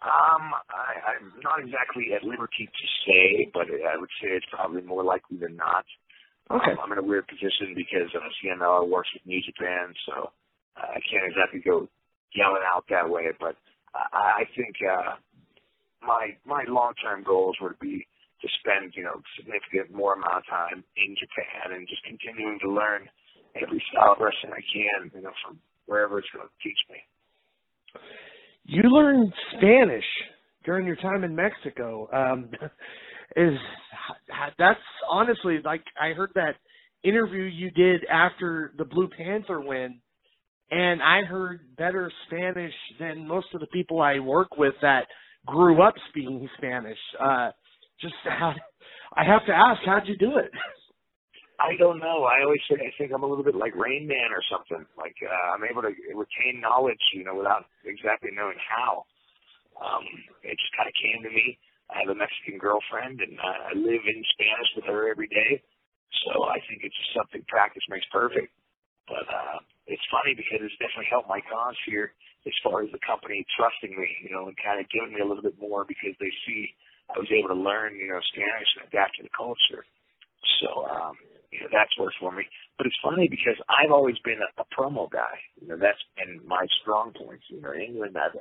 Um, I, I'm not exactly at liberty to say, but I would say it's probably more likely than not. Okay. Um, I'm in a weird position because uh, CMLL works with New Japan, so uh, I can't exactly go yelling out that way. But I, I think uh, my my long term goals would be to spend you know significant more amount of time in Japan and just continuing to learn every style of wrestling I can, you know, from wherever it's going to teach me. You learned Spanish during your time in Mexico. Um, (laughs) is that's honestly like I heard that interview you did after the Blue Panther win, and I heard better Spanish than most of the people I work with that grew up speaking Spanish. Uh, just (laughs) how, I have to ask, how'd you do it? (laughs) I don't know. I always say I think I'm a little bit like Rain Man or something. Like uh, I'm able to retain knowledge, you know, without exactly knowing how. Um, it just kind of came to me. I have a Mexican girlfriend, and uh, I live in Spanish with her every day. So I think it's just something practice makes perfect. But uh, it's funny because it's definitely helped my cause here as far as the company trusting me, you know, and kind of giving me a little bit more because they see I was able to learn, you know, Spanish and adapt to the culture. So um, you know, that's worked for me. But it's funny because I've always been a, a promo guy. You know, that's been my strong points. You know, in England, I've,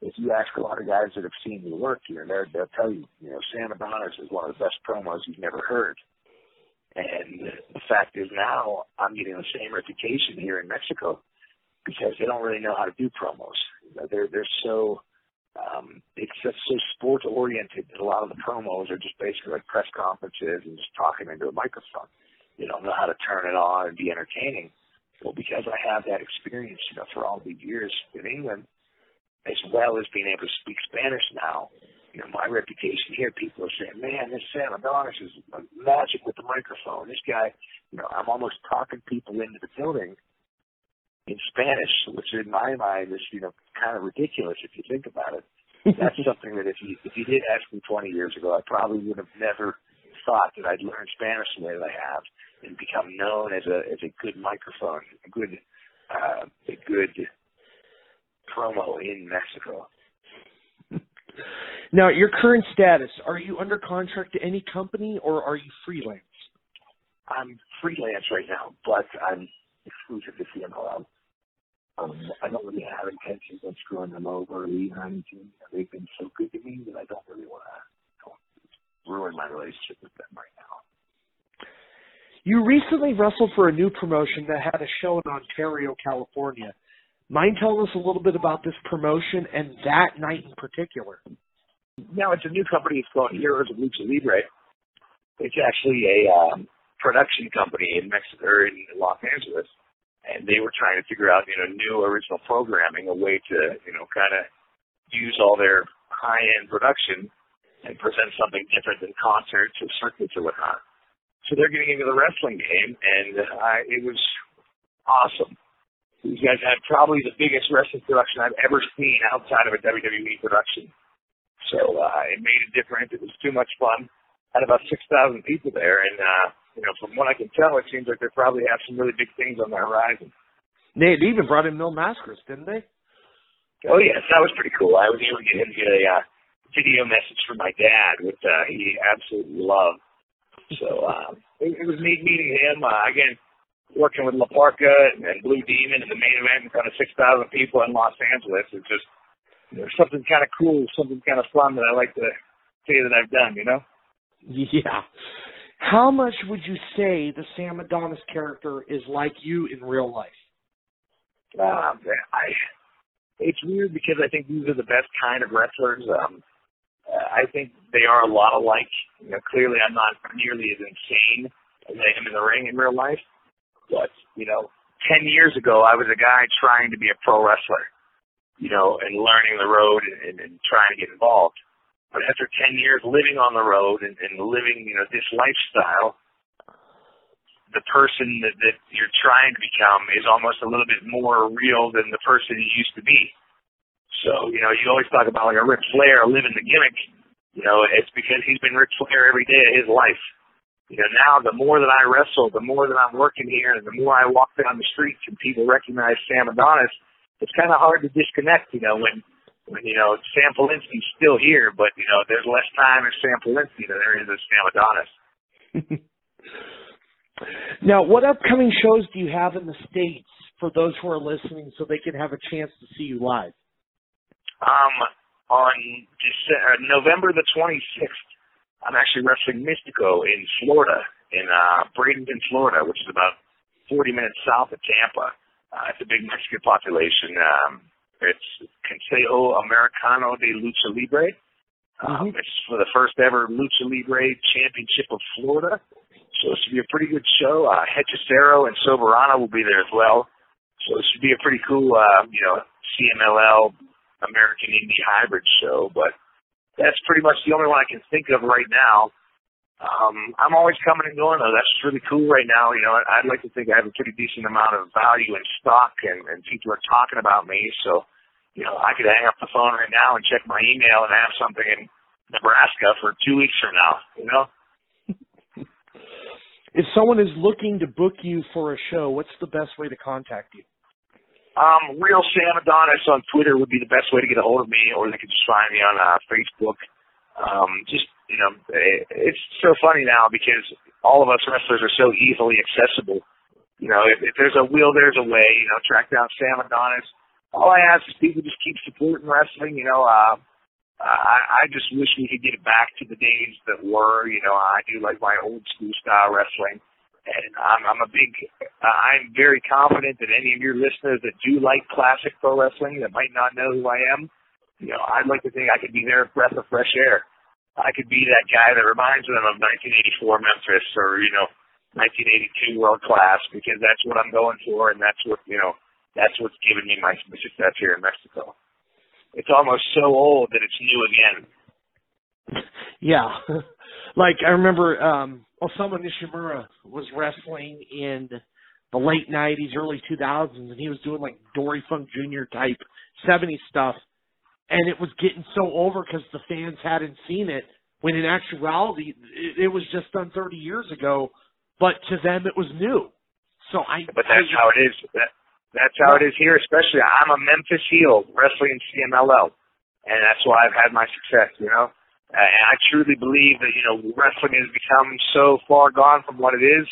if you ask a lot of guys that have seen me work here, they're, they'll tell you, you know, Sam Adonis is one of the best promos you've never heard. And the fact is now I'm getting the same reputation here in Mexico because they don't really know how to do promos. You know, they're they're so um, it's just so sport oriented that a lot of the promos are just basically like press conferences and just talking into a microphone you know, know how to turn it on and be entertaining. Well, because I have that experience, you know, for all these years in England, as well as being able to speak Spanish now, you know, my reputation here, people are saying, man, this Sam Adonis is magic with the microphone. This guy, you know, I'm almost talking people into the building in Spanish, which in my mind is, you know, kind of ridiculous if you think about it. (laughs) That's something that if you if you did ask me 20 years ago, I probably would have never thought that I'd learn Spanish the way that I have and become known as a as a good microphone, a good uh, a good promo in Mexico. Now, your current status, are you under contract to any company or are you freelance? I'm freelance right now, but I'm exclusive to CMLL. Um, I don't really have intentions of screwing them over or leaving or anything. They've been so good to me that I don't really want to ruin my relationship with them right now. You recently wrestled for a new promotion that had a show in Ontario, California. Mind telling us a little bit about this promotion and that night in particular? Now, it's a new company. It's called Heroes of Lucha Libre. It's actually a um, production company in Mexico or in Los Angeles, and they were trying to figure out, you know, new original programming, a way to, you know, kind of use all their high-end production and present something different than concerts or circuits or whatnot. So they're getting into the wrestling game, and uh, it was awesome. These guys had probably the biggest wrestling production I've ever seen outside of a WWE production. So uh, it made a difference. It was too much fun. Had about six thousand people there, and uh, you know, from what I can tell, it seems like they probably have some really big things on the horizon. They even brought in Mil Mascaras, didn't they? Oh yes, that was pretty cool. I was able to get him to get a uh, video message from my dad, which uh, he absolutely loved. So um, it, it was neat meeting him. Uh, again, working with La Parka and, and Blue Demon in the main event in front of 6,000 people in Los Angeles. It's just there's something kind of cool, something kind of fun that I like to say that I've done, you know? Yeah. How much would you say the Sam Adonis character is like you in real life? Um, I, it's weird because I think these are the best kind of wrestlers. Um, I think they are a lot alike. You know, clearly I'm not nearly as insane as I am in the ring in real life. But, you know, 10 years ago, I was a guy trying to be a pro wrestler, you know, and learning the road and, and, and trying to get involved. But after 10 years living on the road and, and living, you know, this lifestyle, the person that, that you're trying to become is almost a little bit more real than the person you used to be. So, you know, you always talk about like a Ric Flair living the gimmick. You know, it's because he's been Ric Flair every day of his life. You know, now the more that I wrestle, the more that I'm working here, and the more I walk down the streets and people recognize Sam Adonis, it's kind of hard to disconnect. You know, when when you know Sam Polinsky's still here, but you know there's less time as Sam Polinsky than there is as Sam Adonis. (laughs) Now, what upcoming shows do you have in the states for those who are listening, so they can have a chance to see you live? Um, on December, uh, November the 26th, I'm actually wrestling Mistico in Florida, in uh, Bradenton, Florida, which is about 40 minutes south of Tampa. Uh, it's a big Mexican population. Um, it's Consejo Americano de Lucha Libre. Um, mm-hmm. It's for the first ever Lucha Libre Championship of Florida. So it should be a pretty good show. Uh, Hechicero and Soberano will be there as well. So it should be a pretty cool, uh, you know, CMLL American Indie Hybrid show. But that's pretty much the only one I can think of right now. Um, I'm always coming and going though. That's really cool right now. You know, I'd like to think I have a pretty decent amount of value in stock and, and people are talking about me. So, you know, I could hang up the phone right now and check my email and have something in Nebraska for two weeks from now, you know? (laughs) if someone is looking to book you for a show, what's the best way to contact you? Um, Real Sam Adonis on Twitter would be the best way to get a hold of me, or they could just find me on uh, Facebook. Um, just you know, it's so funny now because all of us wrestlers are so easily accessible. You know, if, if there's a will, there's a way. You know, track down Sam Adonis. All I ask is people just keep supporting wrestling. You know, uh, I, I just wish we could get back to the days that were. You know, I do like my old school style wrestling and I'm, I'm a big, uh, I'm very confident that any of your listeners that do like classic pro wrestling that might not know who I am, you know, I'd like to think I could be their breath of fresh air. I could be that guy that reminds them of 1984 Memphis or, you know, 1982 world class because that's what I'm going for and that's what, you know, that's what's given me my success here in Mexico. It's almost so old that it's new again. (laughs) Yeah. (laughs) like I remember um Osamu Nishimura was wrestling in the late '90s, early 2000s, and he was doing like Dory Funk Jr. type '70s stuff, and it was getting so over because the fans hadn't seen it. When in actuality, it, it was just done 30 years ago, but to them it was new. So I. But that's I, how it is. That, that's how it is here. Especially, I'm a Memphis heel wrestling in CMLL, and that's why I've had my success. You know. Uh, and I truly believe that, you know, wrestling has become so far gone from what it is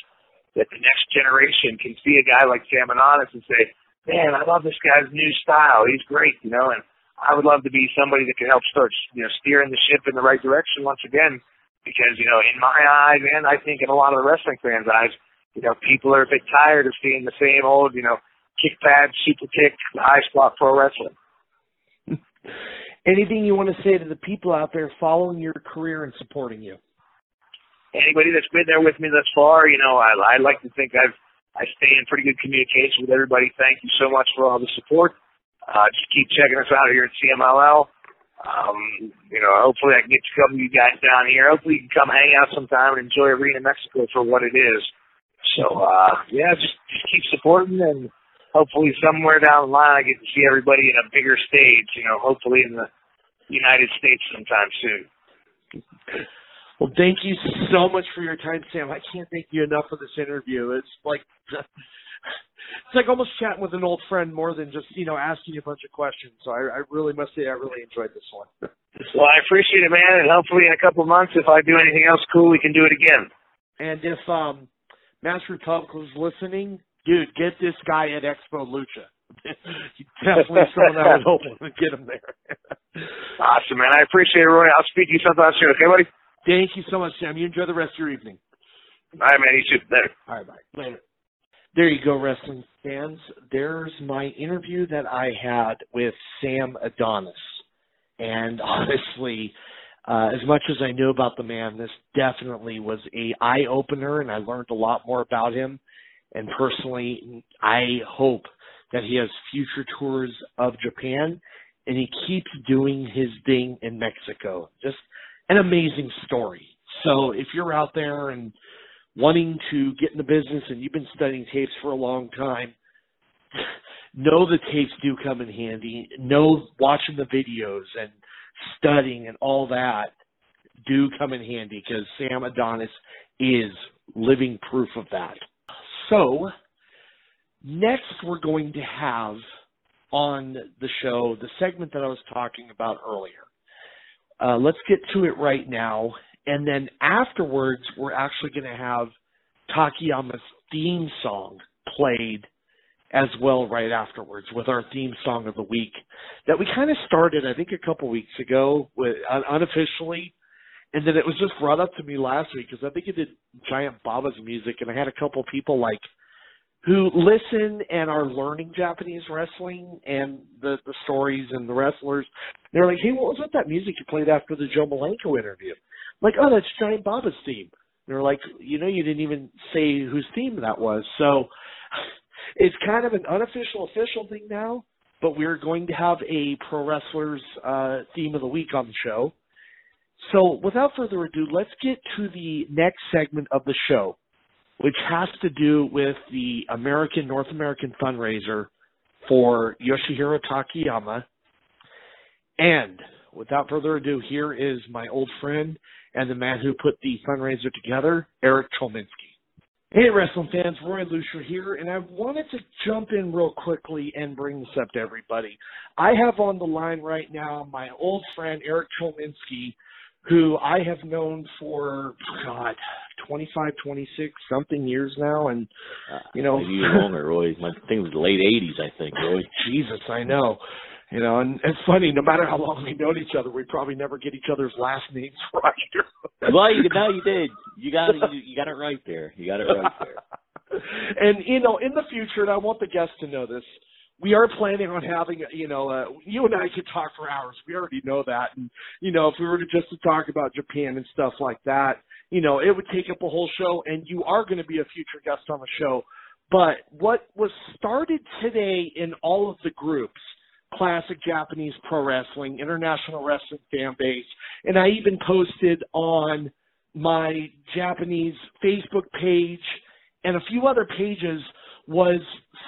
that the next generation can see a guy like Sam Adonis and say, man, I love this guy's new style. He's great, you know, and I would love to be somebody that can help start, you know, steering the ship in the right direction once again. Because, you know, in my eyes, and I think in a lot of the wrestling fans' eyes, you know, people are a bit tired of seeing the same old, you know, kick pad, super kick, high spot pro wrestling. (laughs) Anything you want to say to the people out there following your career and supporting you? Anybody that's been there with me thus far, you know, I, I like to think I've I stay in pretty good communication with everybody. Thank you so much for all the support. Uh, just keep checking us out here at CMLL. Um, you know, hopefully I can get couple of you guys down here. Hopefully you can come hang out sometime and enjoy Arena Mexico for what it is. So, uh, yeah, just, just keep supporting and hopefully somewhere down the line I get to see everybody in a bigger stage, you know, hopefully in the United States sometime soon. Well, thank you so much for your time, Sam. I can't thank you enough for this interview. It's like (laughs) it's like almost chatting with an old friend more than just you know asking you a bunch of questions. So I, I really must say I really enjoyed this one. well, I appreciate it, man, and hopefully in a couple of months, if I do anything else cool, we can do it again. And if um, Masked Republic was listening, dude, get this guy at Expo Lucha. (laughs) definitely someone I would hope to get him there. (laughs) awesome, man. I appreciate it, Roy. I'll speak to you sometime soon. Okay, buddy? Thank you so much, Sam. You enjoy the rest of your evening. All right, man. You too. Later. All right, bye. Later. There you go, wrestling fans. There's my interview that I had with Sam Adonis. And honestly, uh, as much as I knew about the man, this definitely was a eye opener, and I learned a lot more about him and personally, I hope that he has future tours of Japan and he keeps doing his thing in Mexico. Just an amazing story. So if you're out there and wanting to get in the business and you've been studying tapes for a long time, (laughs) know the tapes do come in handy. Know watching the videos and studying and all that do come in handy because Sam Adonis is living proof of that. So, next we're going to have on the show the segment that I was talking about earlier. Uh, let's get to it right now. And then afterwards, we're actually going to have Takayama's theme song played as well right afterwards with our theme song of the week that we kind of started I think a couple weeks ago with unofficially and then it was just brought up to me last week because I think it did Giant Baba's music and I had a couple people like who listen and are learning Japanese wrestling and the the stories and the wrestlers. They're like, "Hey, what was with that music you played after the Joe Malenko interview?" I'm like, "Oh, that's Giant Baba's theme." they're like, "You know, you didn't even say whose theme that was." So (laughs) it's kind of an unofficial official thing now, but we're going to have a pro wrestlers uh, theme of the week on the show. So without further ado, let's get to the next segment of the show which has to do with the American North American fundraiser for Yoshihiro Takayama. And without further ado, here is my old friend and the man who put the fundraiser together, Eric Cholminsky. Hey, wrestling fans, Roy Lucier here, and I wanted to jump in real quickly and bring this up to everybody. I have on the line right now my old friend Eric Cholminsky, who I have known for God, 25, 26 something years now, and ah, you know, maybe longer. Roy, my thing was the late '80s, I think. Roy, Jesus, I know. You know, and it's funny. No matter how long we've known each other, we probably never get each other's last names (laughs) right. well, you no, you did. You got you, you got it right there. You got it right there. (laughs) and you know, in the future, and I want the guests to know this we are planning on having, you know, uh, you and I could talk for hours. We already know that. And, you know, if we were to just to talk about Japan and stuff like that, you know, it would take up a whole show and you are going to be a future guest on the show. But what was started today in all of the groups, classic Japanese pro wrestling, international wrestling fan base, and I even posted on my Japanese Facebook page and a few other pages – was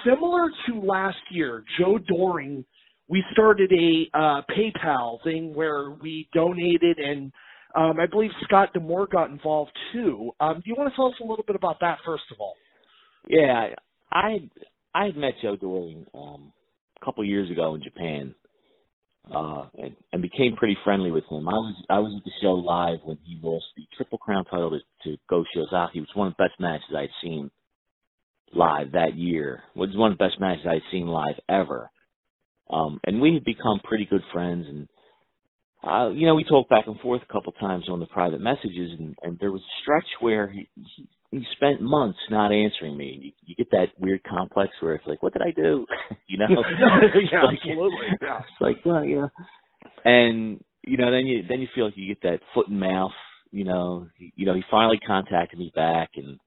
similar to last year. Joe Doering, we started a uh, PayPal thing where we donated, and um, I believe Scott D'Amore got involved too. Um, do you want to tell us a little bit about that first of all? Yeah, I I had met Joe Doering um, a couple years ago in Japan. Uh, and, and became pretty friendly with him. I was I was at the show live when he lost the Triple Crown title to, to Go Shiozaki. It was one of the best matches I'd seen live that year. It was one of the best matches I'd seen live ever. Um, and we had become pretty good friends and uh, you know, we talked back and forth a couple times on the private messages and, and there was a stretch where he, he he spent months not answering me. You, you get that weird complex where it's like, what did I do? (laughs) you know? (laughs) yeah, (laughs) like, absolutely. Yeah. It's like, well, yeah. And you know, then you then you feel like you get that foot and mouth. You know, you know, he finally contacted me back, and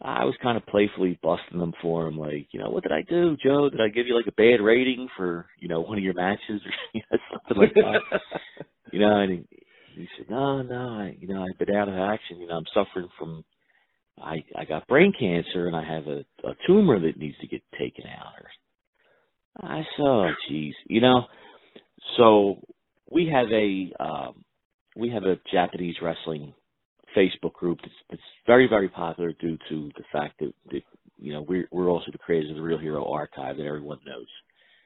I was kind of playfully busting them for him, like, you know, what did I do, Joe? Did I give you like a bad rating for, you know, one of your matches or (laughs) you know, something like that? (laughs) you know, and he, he said, no, no, I, you know, I've been out of action. You know, I'm suffering from, I, I got brain cancer and I have a, a tumor that needs to get taken out. Or I said, oh, geez, you know, so we have a, um, we have a Japanese wrestling Facebook group that's, that's very, very popular due to the fact that, that you know we're we're also the creators of the Real Hero Archive that everyone knows.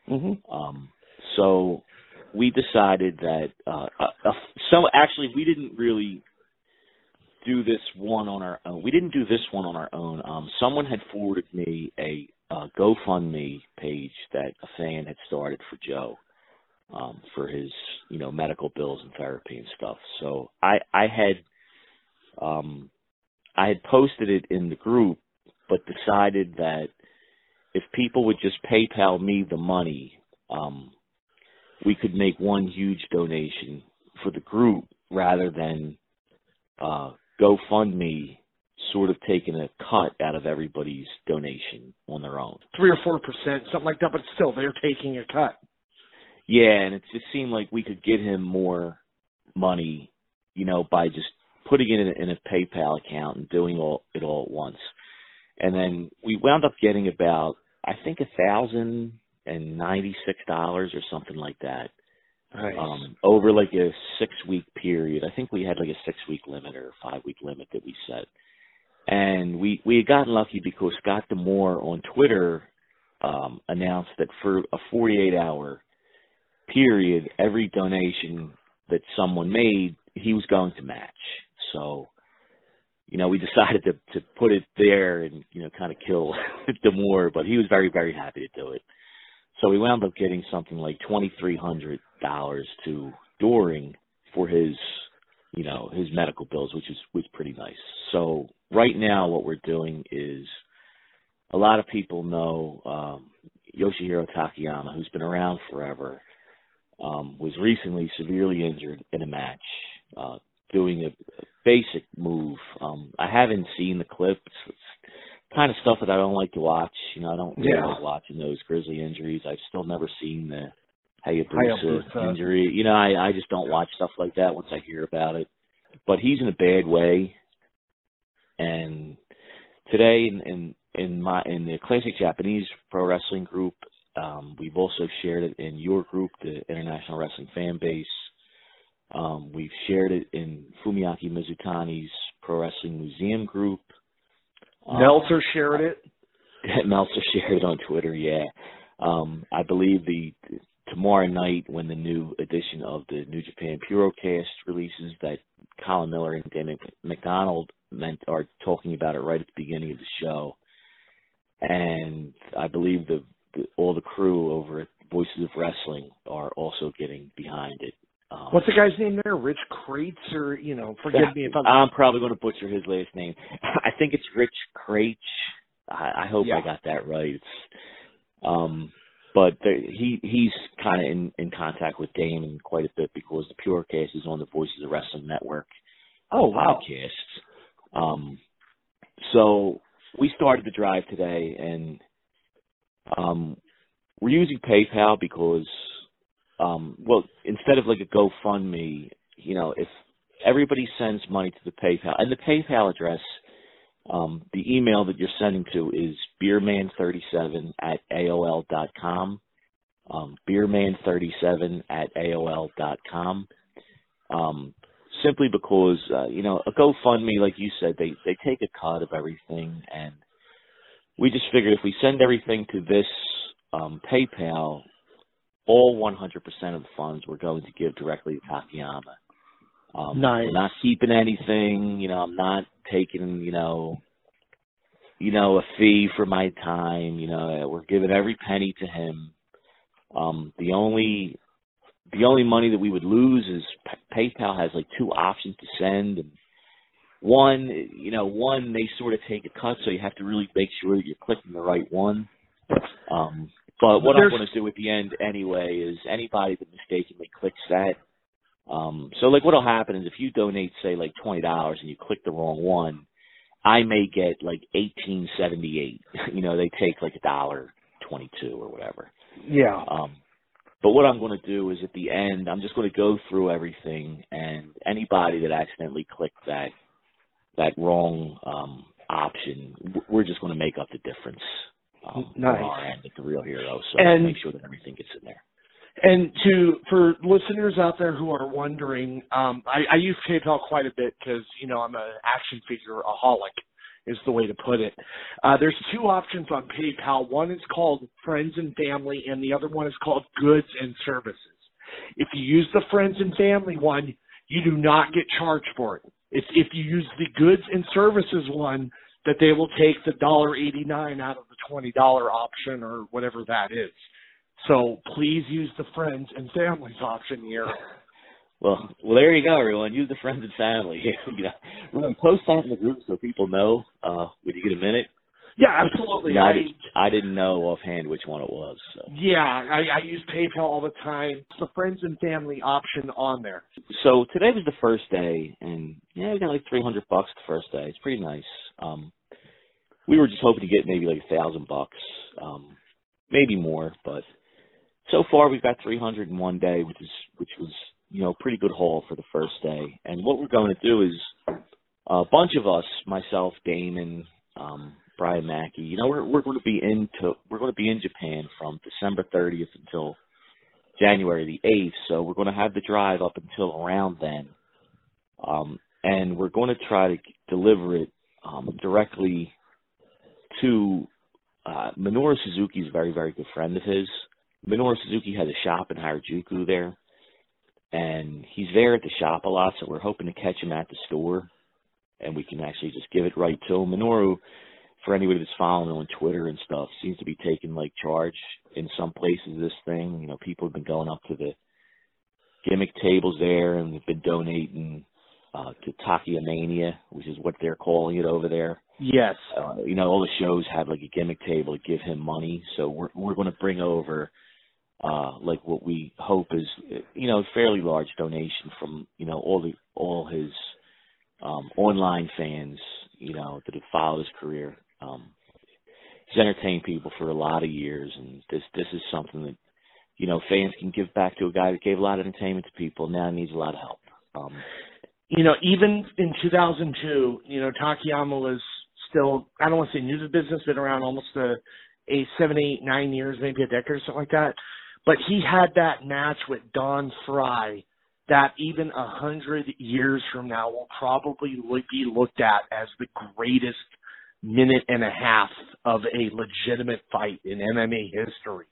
Mm-hmm. Um, so we decided that uh, uh, uh, so actually we didn't really do this one on our own. We didn't do this one on our own. Um, someone had forwarded me a uh, GoFundMe page that a fan had started for Joe um, for his you know medical bills and therapy and stuff. So I I had um, I had posted it in the group, but decided that if people would just PayPal me the money, um, we could make one huge donation for the group rather than uh, GoFundMe sort of taking a cut out of everybody's donation on their own. Three or four percent, something like that, but still they're taking a cut. Yeah, and it just seemed like we could get him more money, you know, by just putting it in a, in a PayPal account and doing all it all at once. And then we wound up getting about I think a thousand and ninety six dollars or something like that. Nice. Um, over like a six week period. I think we had like a six week limit or a five week limit that we set. And we we had gotten lucky because Scott D'Amore on Twitter um, announced that for a 48 hour period, every donation that someone made, he was going to match. So, you know, we (laughs) decided to to put it there and you know kind of kill (laughs) D'Amore, but he was very very happy to do it. So we wound up getting something like twenty three hundred dollars to Doering for his you know his medical bills, which is was pretty nice. So right now, what we're doing is a lot of people know um, Yoshihiro Takayama, who's been around forever, um, was recently severely injured in a match, uh, doing a basic move. Um, I haven't seen the clips. It's kind of stuff that I don't like to watch. You know, I don't really Yeah. like watching those grizzly injuries. I've still never seen the Hayabusa, Hayabusa. injury. You know, I, I just don't watch stuff like that once I hear about it. But he's in a bad way. And today in, in in my in the classic Japanese pro wrestling group, um, we've also shared it in your group, the International Wrestling Fan Base. Um, we've shared it in Fumiaki Mizutani's Pro Wrestling Museum group. Um, Meltzer shared it. (laughs) Meltzer shared it on Twitter. Yeah, um, I believe the tomorrow night when the new edition of the New Japan Purocast releases, that Colin Miller and Dan McDonald meant are talking about it right at the beginning of the show, and I believe the, the all the crew over at Voices of Wrestling are also getting behind it. Um, What's the guy's name there? Rich Crates, or you know, forgive me if I'm. I'm probably going to butcher his last name. (laughs) I think it's Rich Kraetsch. I, I hope Yeah. I got that right. Um, but the, he he's kind of in in contact with Damon quite a bit because the Purocast is on the Voices of Wrestling Network oh wow. podcast. Um, so we started the drive today, and um, we're using PayPal because, um, well, instead of like a GoFundMe, you know, if everybody sends money to the PayPal, and the PayPal address, um, the email that you're sending to is beerman37 at aol dot com. Um, beerman37 at aol dot com. Um, simply because uh, you know a GoFundMe, like you said, they they take a cut of everything, and we just figured if we send everything to this um, PayPal, all 100% of the funds we're going to give directly to Takayama. Um, Nice. We're not keeping anything. You know, I'm not taking you know, you know, a fee for my time. You know, we're giving every penny to him. Um, the only the only money that we would lose is P- PayPal has like two options to send, and one, you know, one they sort of take a cut, so you have to really make sure that you're clicking the right one. Um, but what I'm going to do at the end anyway is anybody that mistakenly clicks that. Um, so like what'll happen is if you donate say like twenty dollars and you click the wrong one, I may get like eighteen seventy eight. (laughs) you know, they take like a dollar twenty two or whatever. Yeah. Um, but what I'm going to do is at the end, I'm just going to go through everything, and anybody that accidentally clicked that that wrong um, option, we're just going to make up the difference um, Nice. on our end at the real hero. So And- make sure that everything gets in there. And to for listeners out there who are wondering, um, I, I use PayPal quite a bit because you know I'm a action figure aholic, is the way to put it. Uh, there's two options on PayPal. One is called Friends and Family, and the other one is called Goods and Services. If you use the Friends and Family one, you do not get charged for it. It's if you use the Goods and Services one that they will take the dollar eighty nine out of the twenty dollar option or whatever that is. So please use the friends and families option here. Well, well, there you go, everyone. Use the friends and family. (laughs) you know, we're to post that in the group so people know. Uh, when you get a minute, Yeah, absolutely. Yeah, I, I, did, I didn't know offhand which one it was. So. yeah, I, I use PayPal all the time. It's the friends and family option on there. so today was the first day, and yeah, we got like three hundred bucks the first day. It's pretty nice. Um, we were just hoping to get maybe like a thousand bucks, um, maybe more, but so far we've got three hundred in one day, which is which was you know pretty good haul for the first day. And what we're going to do is a bunch of us, myself, Damon, um, Brian Mackey, you know, we're we're going to be into we're going to be in Japan from December 30th until January the 8th. So we're going to have the drive up until around then. Um, and we're going to try to deliver it um, directly to uh, Minoru Suzuki a very, very good friend of his. Minoru Suzuki has a shop in Harajuku there, and he's there at the shop a lot, so we're hoping to catch him at the store and we can actually just give it right to him. Minoru, for anybody that's following on Twitter and stuff, seems to be taking like charge in some places. This thing, you know, people have been going up to the gimmick tables there and they've been donating uh, to Takayamania, which is what they're calling it over there. Yes. Uh, you know, all the shows have like a gimmick table to give him money, so we're we're going to bring over uh like what we hope is you know a fairly large donation from you know all the all his um online fans you know that have followed his career um he's entertained people for a lot of years and this this is something that you know fans can give back to a guy that gave a lot of entertainment to people now needs a lot of help um you know even in 2002 you know Takayama was still I don't want to say new to the business been around almost a a seven, eight, nine years, maybe a decade or something like that. But he had that match with Don Frye that even a hundred years from now will probably be looked at as the greatest minute and a half of a legitimate fight in MMA history.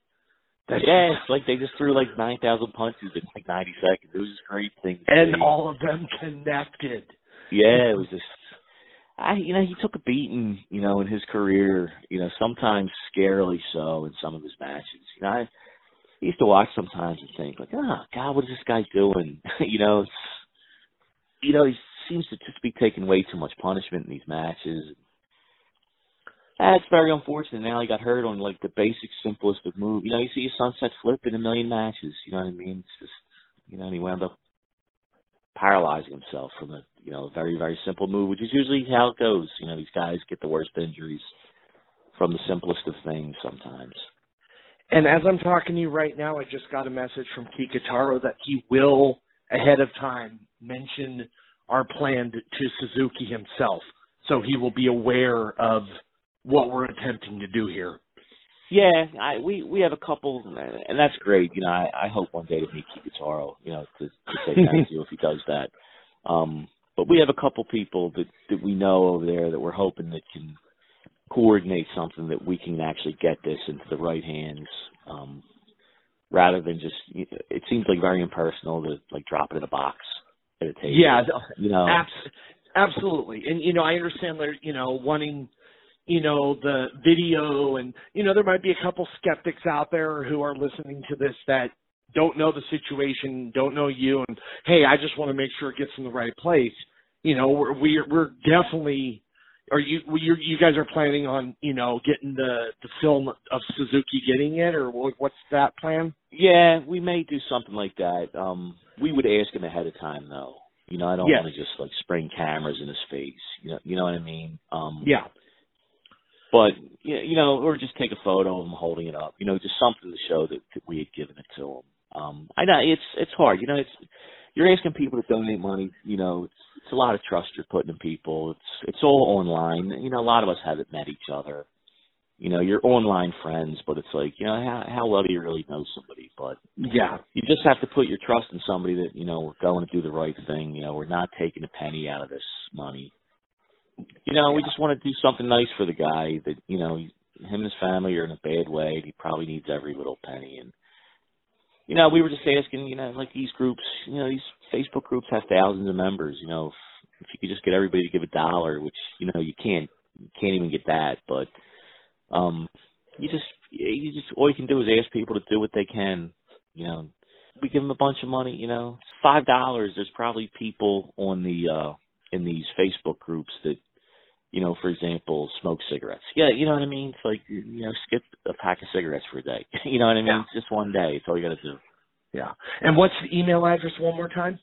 That's yeah, it's like they just threw like nine thousand punches in like ninety seconds. It was just great thing. And see. all of them connected. Yeah, it was just I you know, he took a beating, you know, in his career, you know, sometimes scarily so in some of his matches. You know, I I used to watch sometimes and think like, oh God, what is this guy doing? (laughs) you know, it's, you know, he seems to just be taking way too much punishment in these matches. That's very unfortunate. Now he got hurt on like the basic, simplest of moves. You know, you see a sunset flip in a million matches. You know what I mean? It's just, you know, and he wound up paralyzing himself from a, you know, very, very simple move, which is usually how it goes. You know, these guys get the worst injuries from the simplest of things sometimes. And as I'm talking to you right now, I just got a message from Kikutaro that he will, ahead of time, mention our plan to Suzuki himself. So he will be aware of what we're attempting to do here. Yeah, I, we we have a couple, and that's great. You know, I, I hope one day to meet Kikutaro. You know, to, to say thank (laughs) you if he does that. Um, but we have a couple people that that we know over there that we're hoping that can coordinate something that we can actually get this into the right hands um, rather than just you know, it seems like very impersonal to like drop it in a box at a table. Yeah, you know, abs- absolutely. And you know, I understand you know wanting you know the video and you know there might be a couple skeptics out there who are listening to this that don't know the situation, don't know you, and hey, I just want to make sure it gets in the right place. You know, we're we're, we're definitely are you you you guys are planning on you know getting the the film of Suzuki getting it or what's that plan? Yeah, we may do something like that. Um, we would ask him ahead of time though. You know, I don't yes. want to just like spring cameras in his face. You know, you know what I mean? Um, yeah. But you know, or just take a photo of him holding it up. You know, just something to show that, that we had given it to him. Um, I know it's it's hard. You know, it's you're asking people to donate money. You know, it's it's a lot of trust you're putting in people. It's it's all online. You know, a lot of us haven't met each other. You know, you're online friends, but it's like, you know, how how well do you really know somebody? But yeah, you just have to put your trust in somebody that you know we're going to do the right thing. You know, we're not taking a penny out of this money. You know, we just want to do something nice for the guy that you know him and his family are in a bad way. And He probably needs every little penny, and you know, we were just asking, you know, like these groups, you know, these Facebook groups have thousands of members. You know, if, if you could just get everybody to give a dollar, which you know you can't, you can't even get that, but um, you just, you just all you can do is ask people to do what they can. You know, we give them a bunch of money. You know, five dollars. There's probably people on the uh in these Facebook groups that you know, for example, smoke cigarettes. Yeah, you know what I mean? It's like, you know, skip a pack of cigarettes for a day. (laughs) you know what I mean? Yeah. It's just one day. It's all you got to do. Yeah. And what's the email address one more time?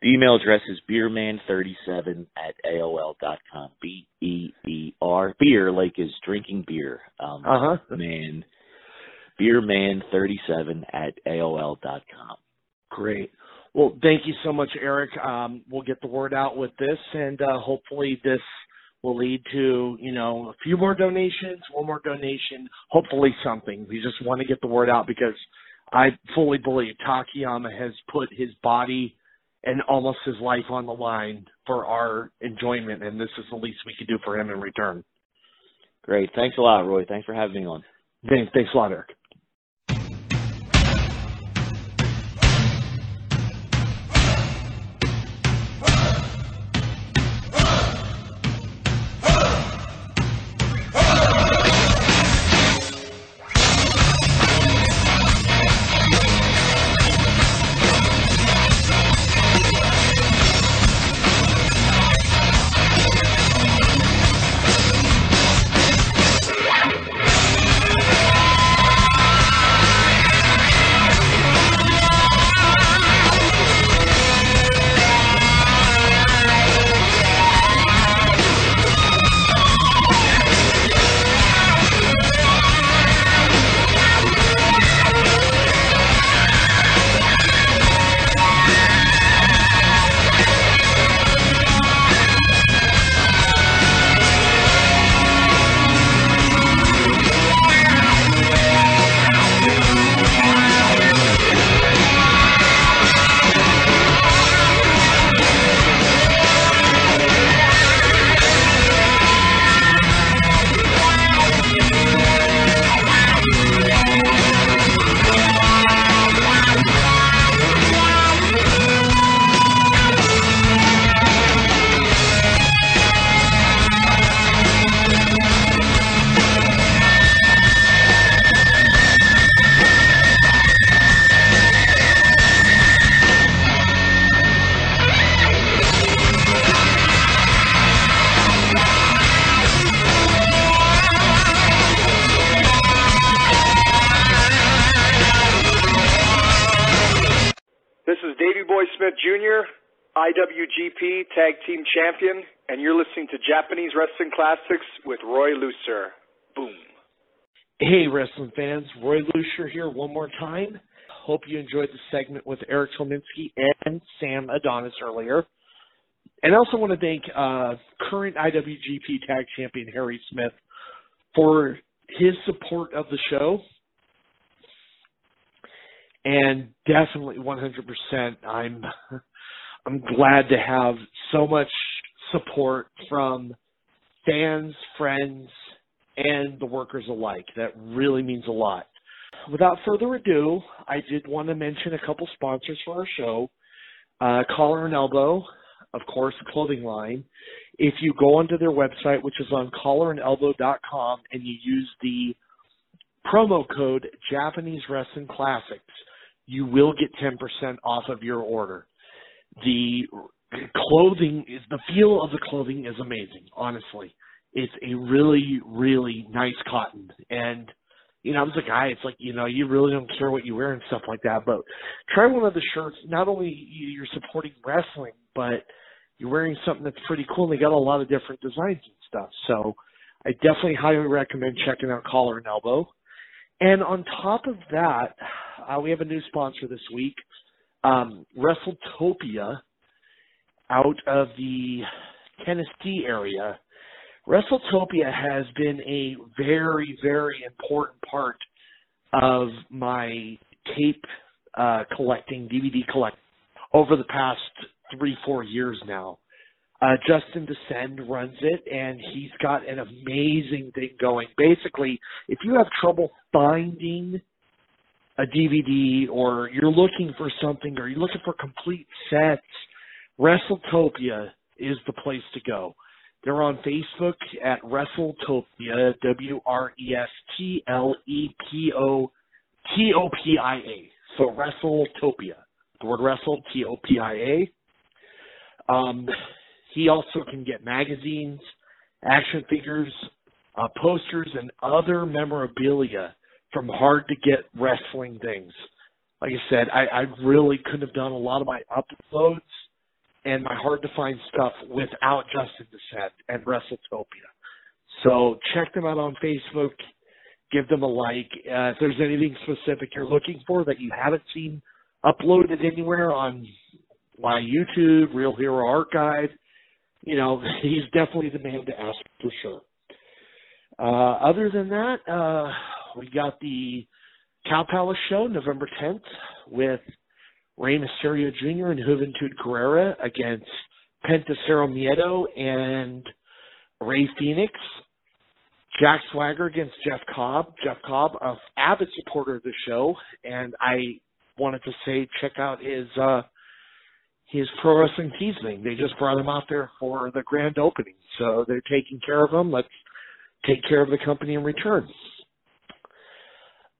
The email address is beerman37 at AOL dot com. B E E R. Beer, like is drinking beer. Um, uh huh. Man. Beerman37 at AOL dot com. Great. Well, thank you so much, Eric. Um, we'll get the word out with this, and uh, hopefully this will lead to, you know, a few more donations, one more donation, hopefully something. We just want to get the word out because I fully believe Takayama has put his body and almost his life on the line for our enjoyment, and this is the least we could do for him in return. Great. Thanks a lot, Roy. Thanks for having me on. Thanks a lot, Eric. Classics with Roy Lucier. Boom. Hey, wrestling fans. Roy Lucier here one more time. Hope you enjoyed the segment with Eric Tominski and Sam Adonis earlier. And I also want to thank uh, current IWGP Tag Champion Harry Smith for his support of the show. And definitely 100%, I'm (laughs) I'm glad to have so much support from fans, friends, and the workers alike. That really means a lot. Without further ado, I did want to mention a couple sponsors for our show. Uh, Collar and Elbow, of course, the clothing line. If you go onto their website, which is on collarandelbow.com, and you use the promo code Japanese Wrestling Classics, you will get 10% off of your order. The clothing is the feel of the clothing is amazing, honestly. It's a really, really nice cotton. And you know, I was a guy, it's like, you know, you really don't care what you wear and stuff like that. But try one of the shirts. Not only you're supporting wrestling, but you're wearing something that's pretty cool. And they got a lot of different designs and stuff. So I definitely highly recommend checking out Collar and Elbow. And on top of that, uh, we have a new sponsor this week, um, WrestleTopia, out of the Tennessee area. WrestleTopia has been a very, very important part of my tape uh, collecting, DVD collecting over the past three, four years now. Uh, Justin Descend runs it, and he's got an amazing thing going. Basically, if you have trouble finding a DVD or you're looking for something or you're looking for complete sets, WrestleTopia is the place to go. They're on Facebook at WrestleTopia, W R E S T L E P O T O P I A. So WrestleTopia. The word wrestle, T O P I A. Um, he also can get magazines, action figures, uh, posters, and other memorabilia from hard to get wrestling things. Like I said, I, I really couldn't have done a lot of my uploads and my hard to find stuff without Justin Descent and WrestleTopia. So check them out on Facebook. Give them a like. Uh, if there's anything specific you're looking for that you haven't seen uploaded anywhere on my YouTube, Real Hero Archive, you know, (laughs) he's definitely the man to ask for sure. Uh, other than that, uh, we got the Cow Palace show November 10th with Rey Mysterio Jr. and Juventud Guerrera against Penta Cero Miedo and Rey Fenix. Jack Swagger against Jeff Cobb. Jeff Cobb, a avid supporter of the show, and I wanted to say check out his uh his pro wrestling thing. They just brought him out there for the grand opening, so they're taking care of him. Let's take care of the company in return.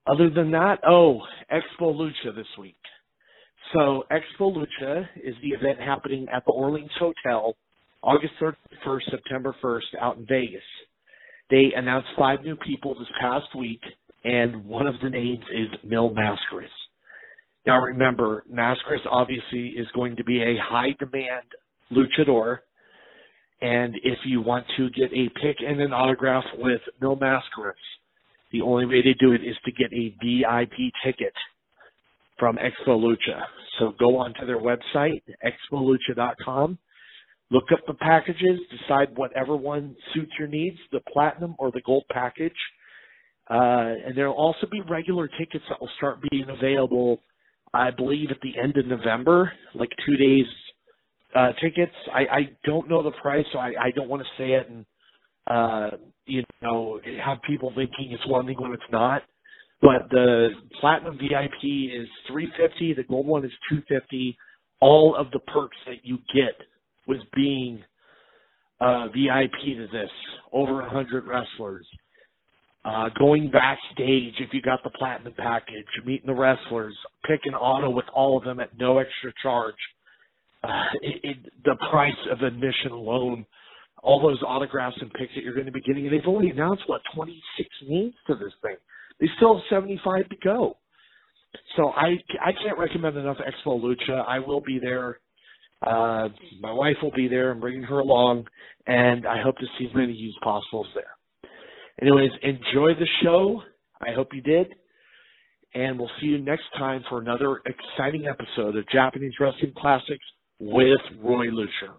Other than that, oh, Expo Lucha this week. So Expo Lucha is the event happening at the Orleans Hotel August 31st, September 1st out in Vegas. They announced five new people this past week, and one of the names is Mil Máscaras. Now remember, Máscaras obviously is going to be a high demand luchador, and if you want to get a pick and an autograph with Mil Máscaras, the only way to do it is to get a VIP ticket from Expo Lucha. So go onto their website, expolucha.com, look up the packages, decide whatever one suits your needs, the platinum or the gold package. Uh, and there'll also be regular tickets that will start being available, I believe, at the end of November, like two days uh, tickets. I, I don't know the price, so I, I don't want to say it and uh, you know have people thinking it's one thing when it's not. But the platinum VIP is 350. The gold one is 250. All of the perks that you get with being uh, VIP to this, over 100 wrestlers. Uh, going backstage if you got the platinum package, meeting the wrestlers, picking auto with all of them at no extra charge. Uh, it, it, the price of admission alone, all those autographs and picks that you're going to be getting, and they've only announced what 26 names to this thing. They still have 75 to go. So I I can't recommend enough Expo Lucha. I will be there Uh, my wife will be there. I'm bringing her along, and I hope to see as many of you as possible there. Anyways, enjoy the show. I hope you did. And we'll see you next time for another exciting episode of Japanese Wrestling Classics with Roy Lucier.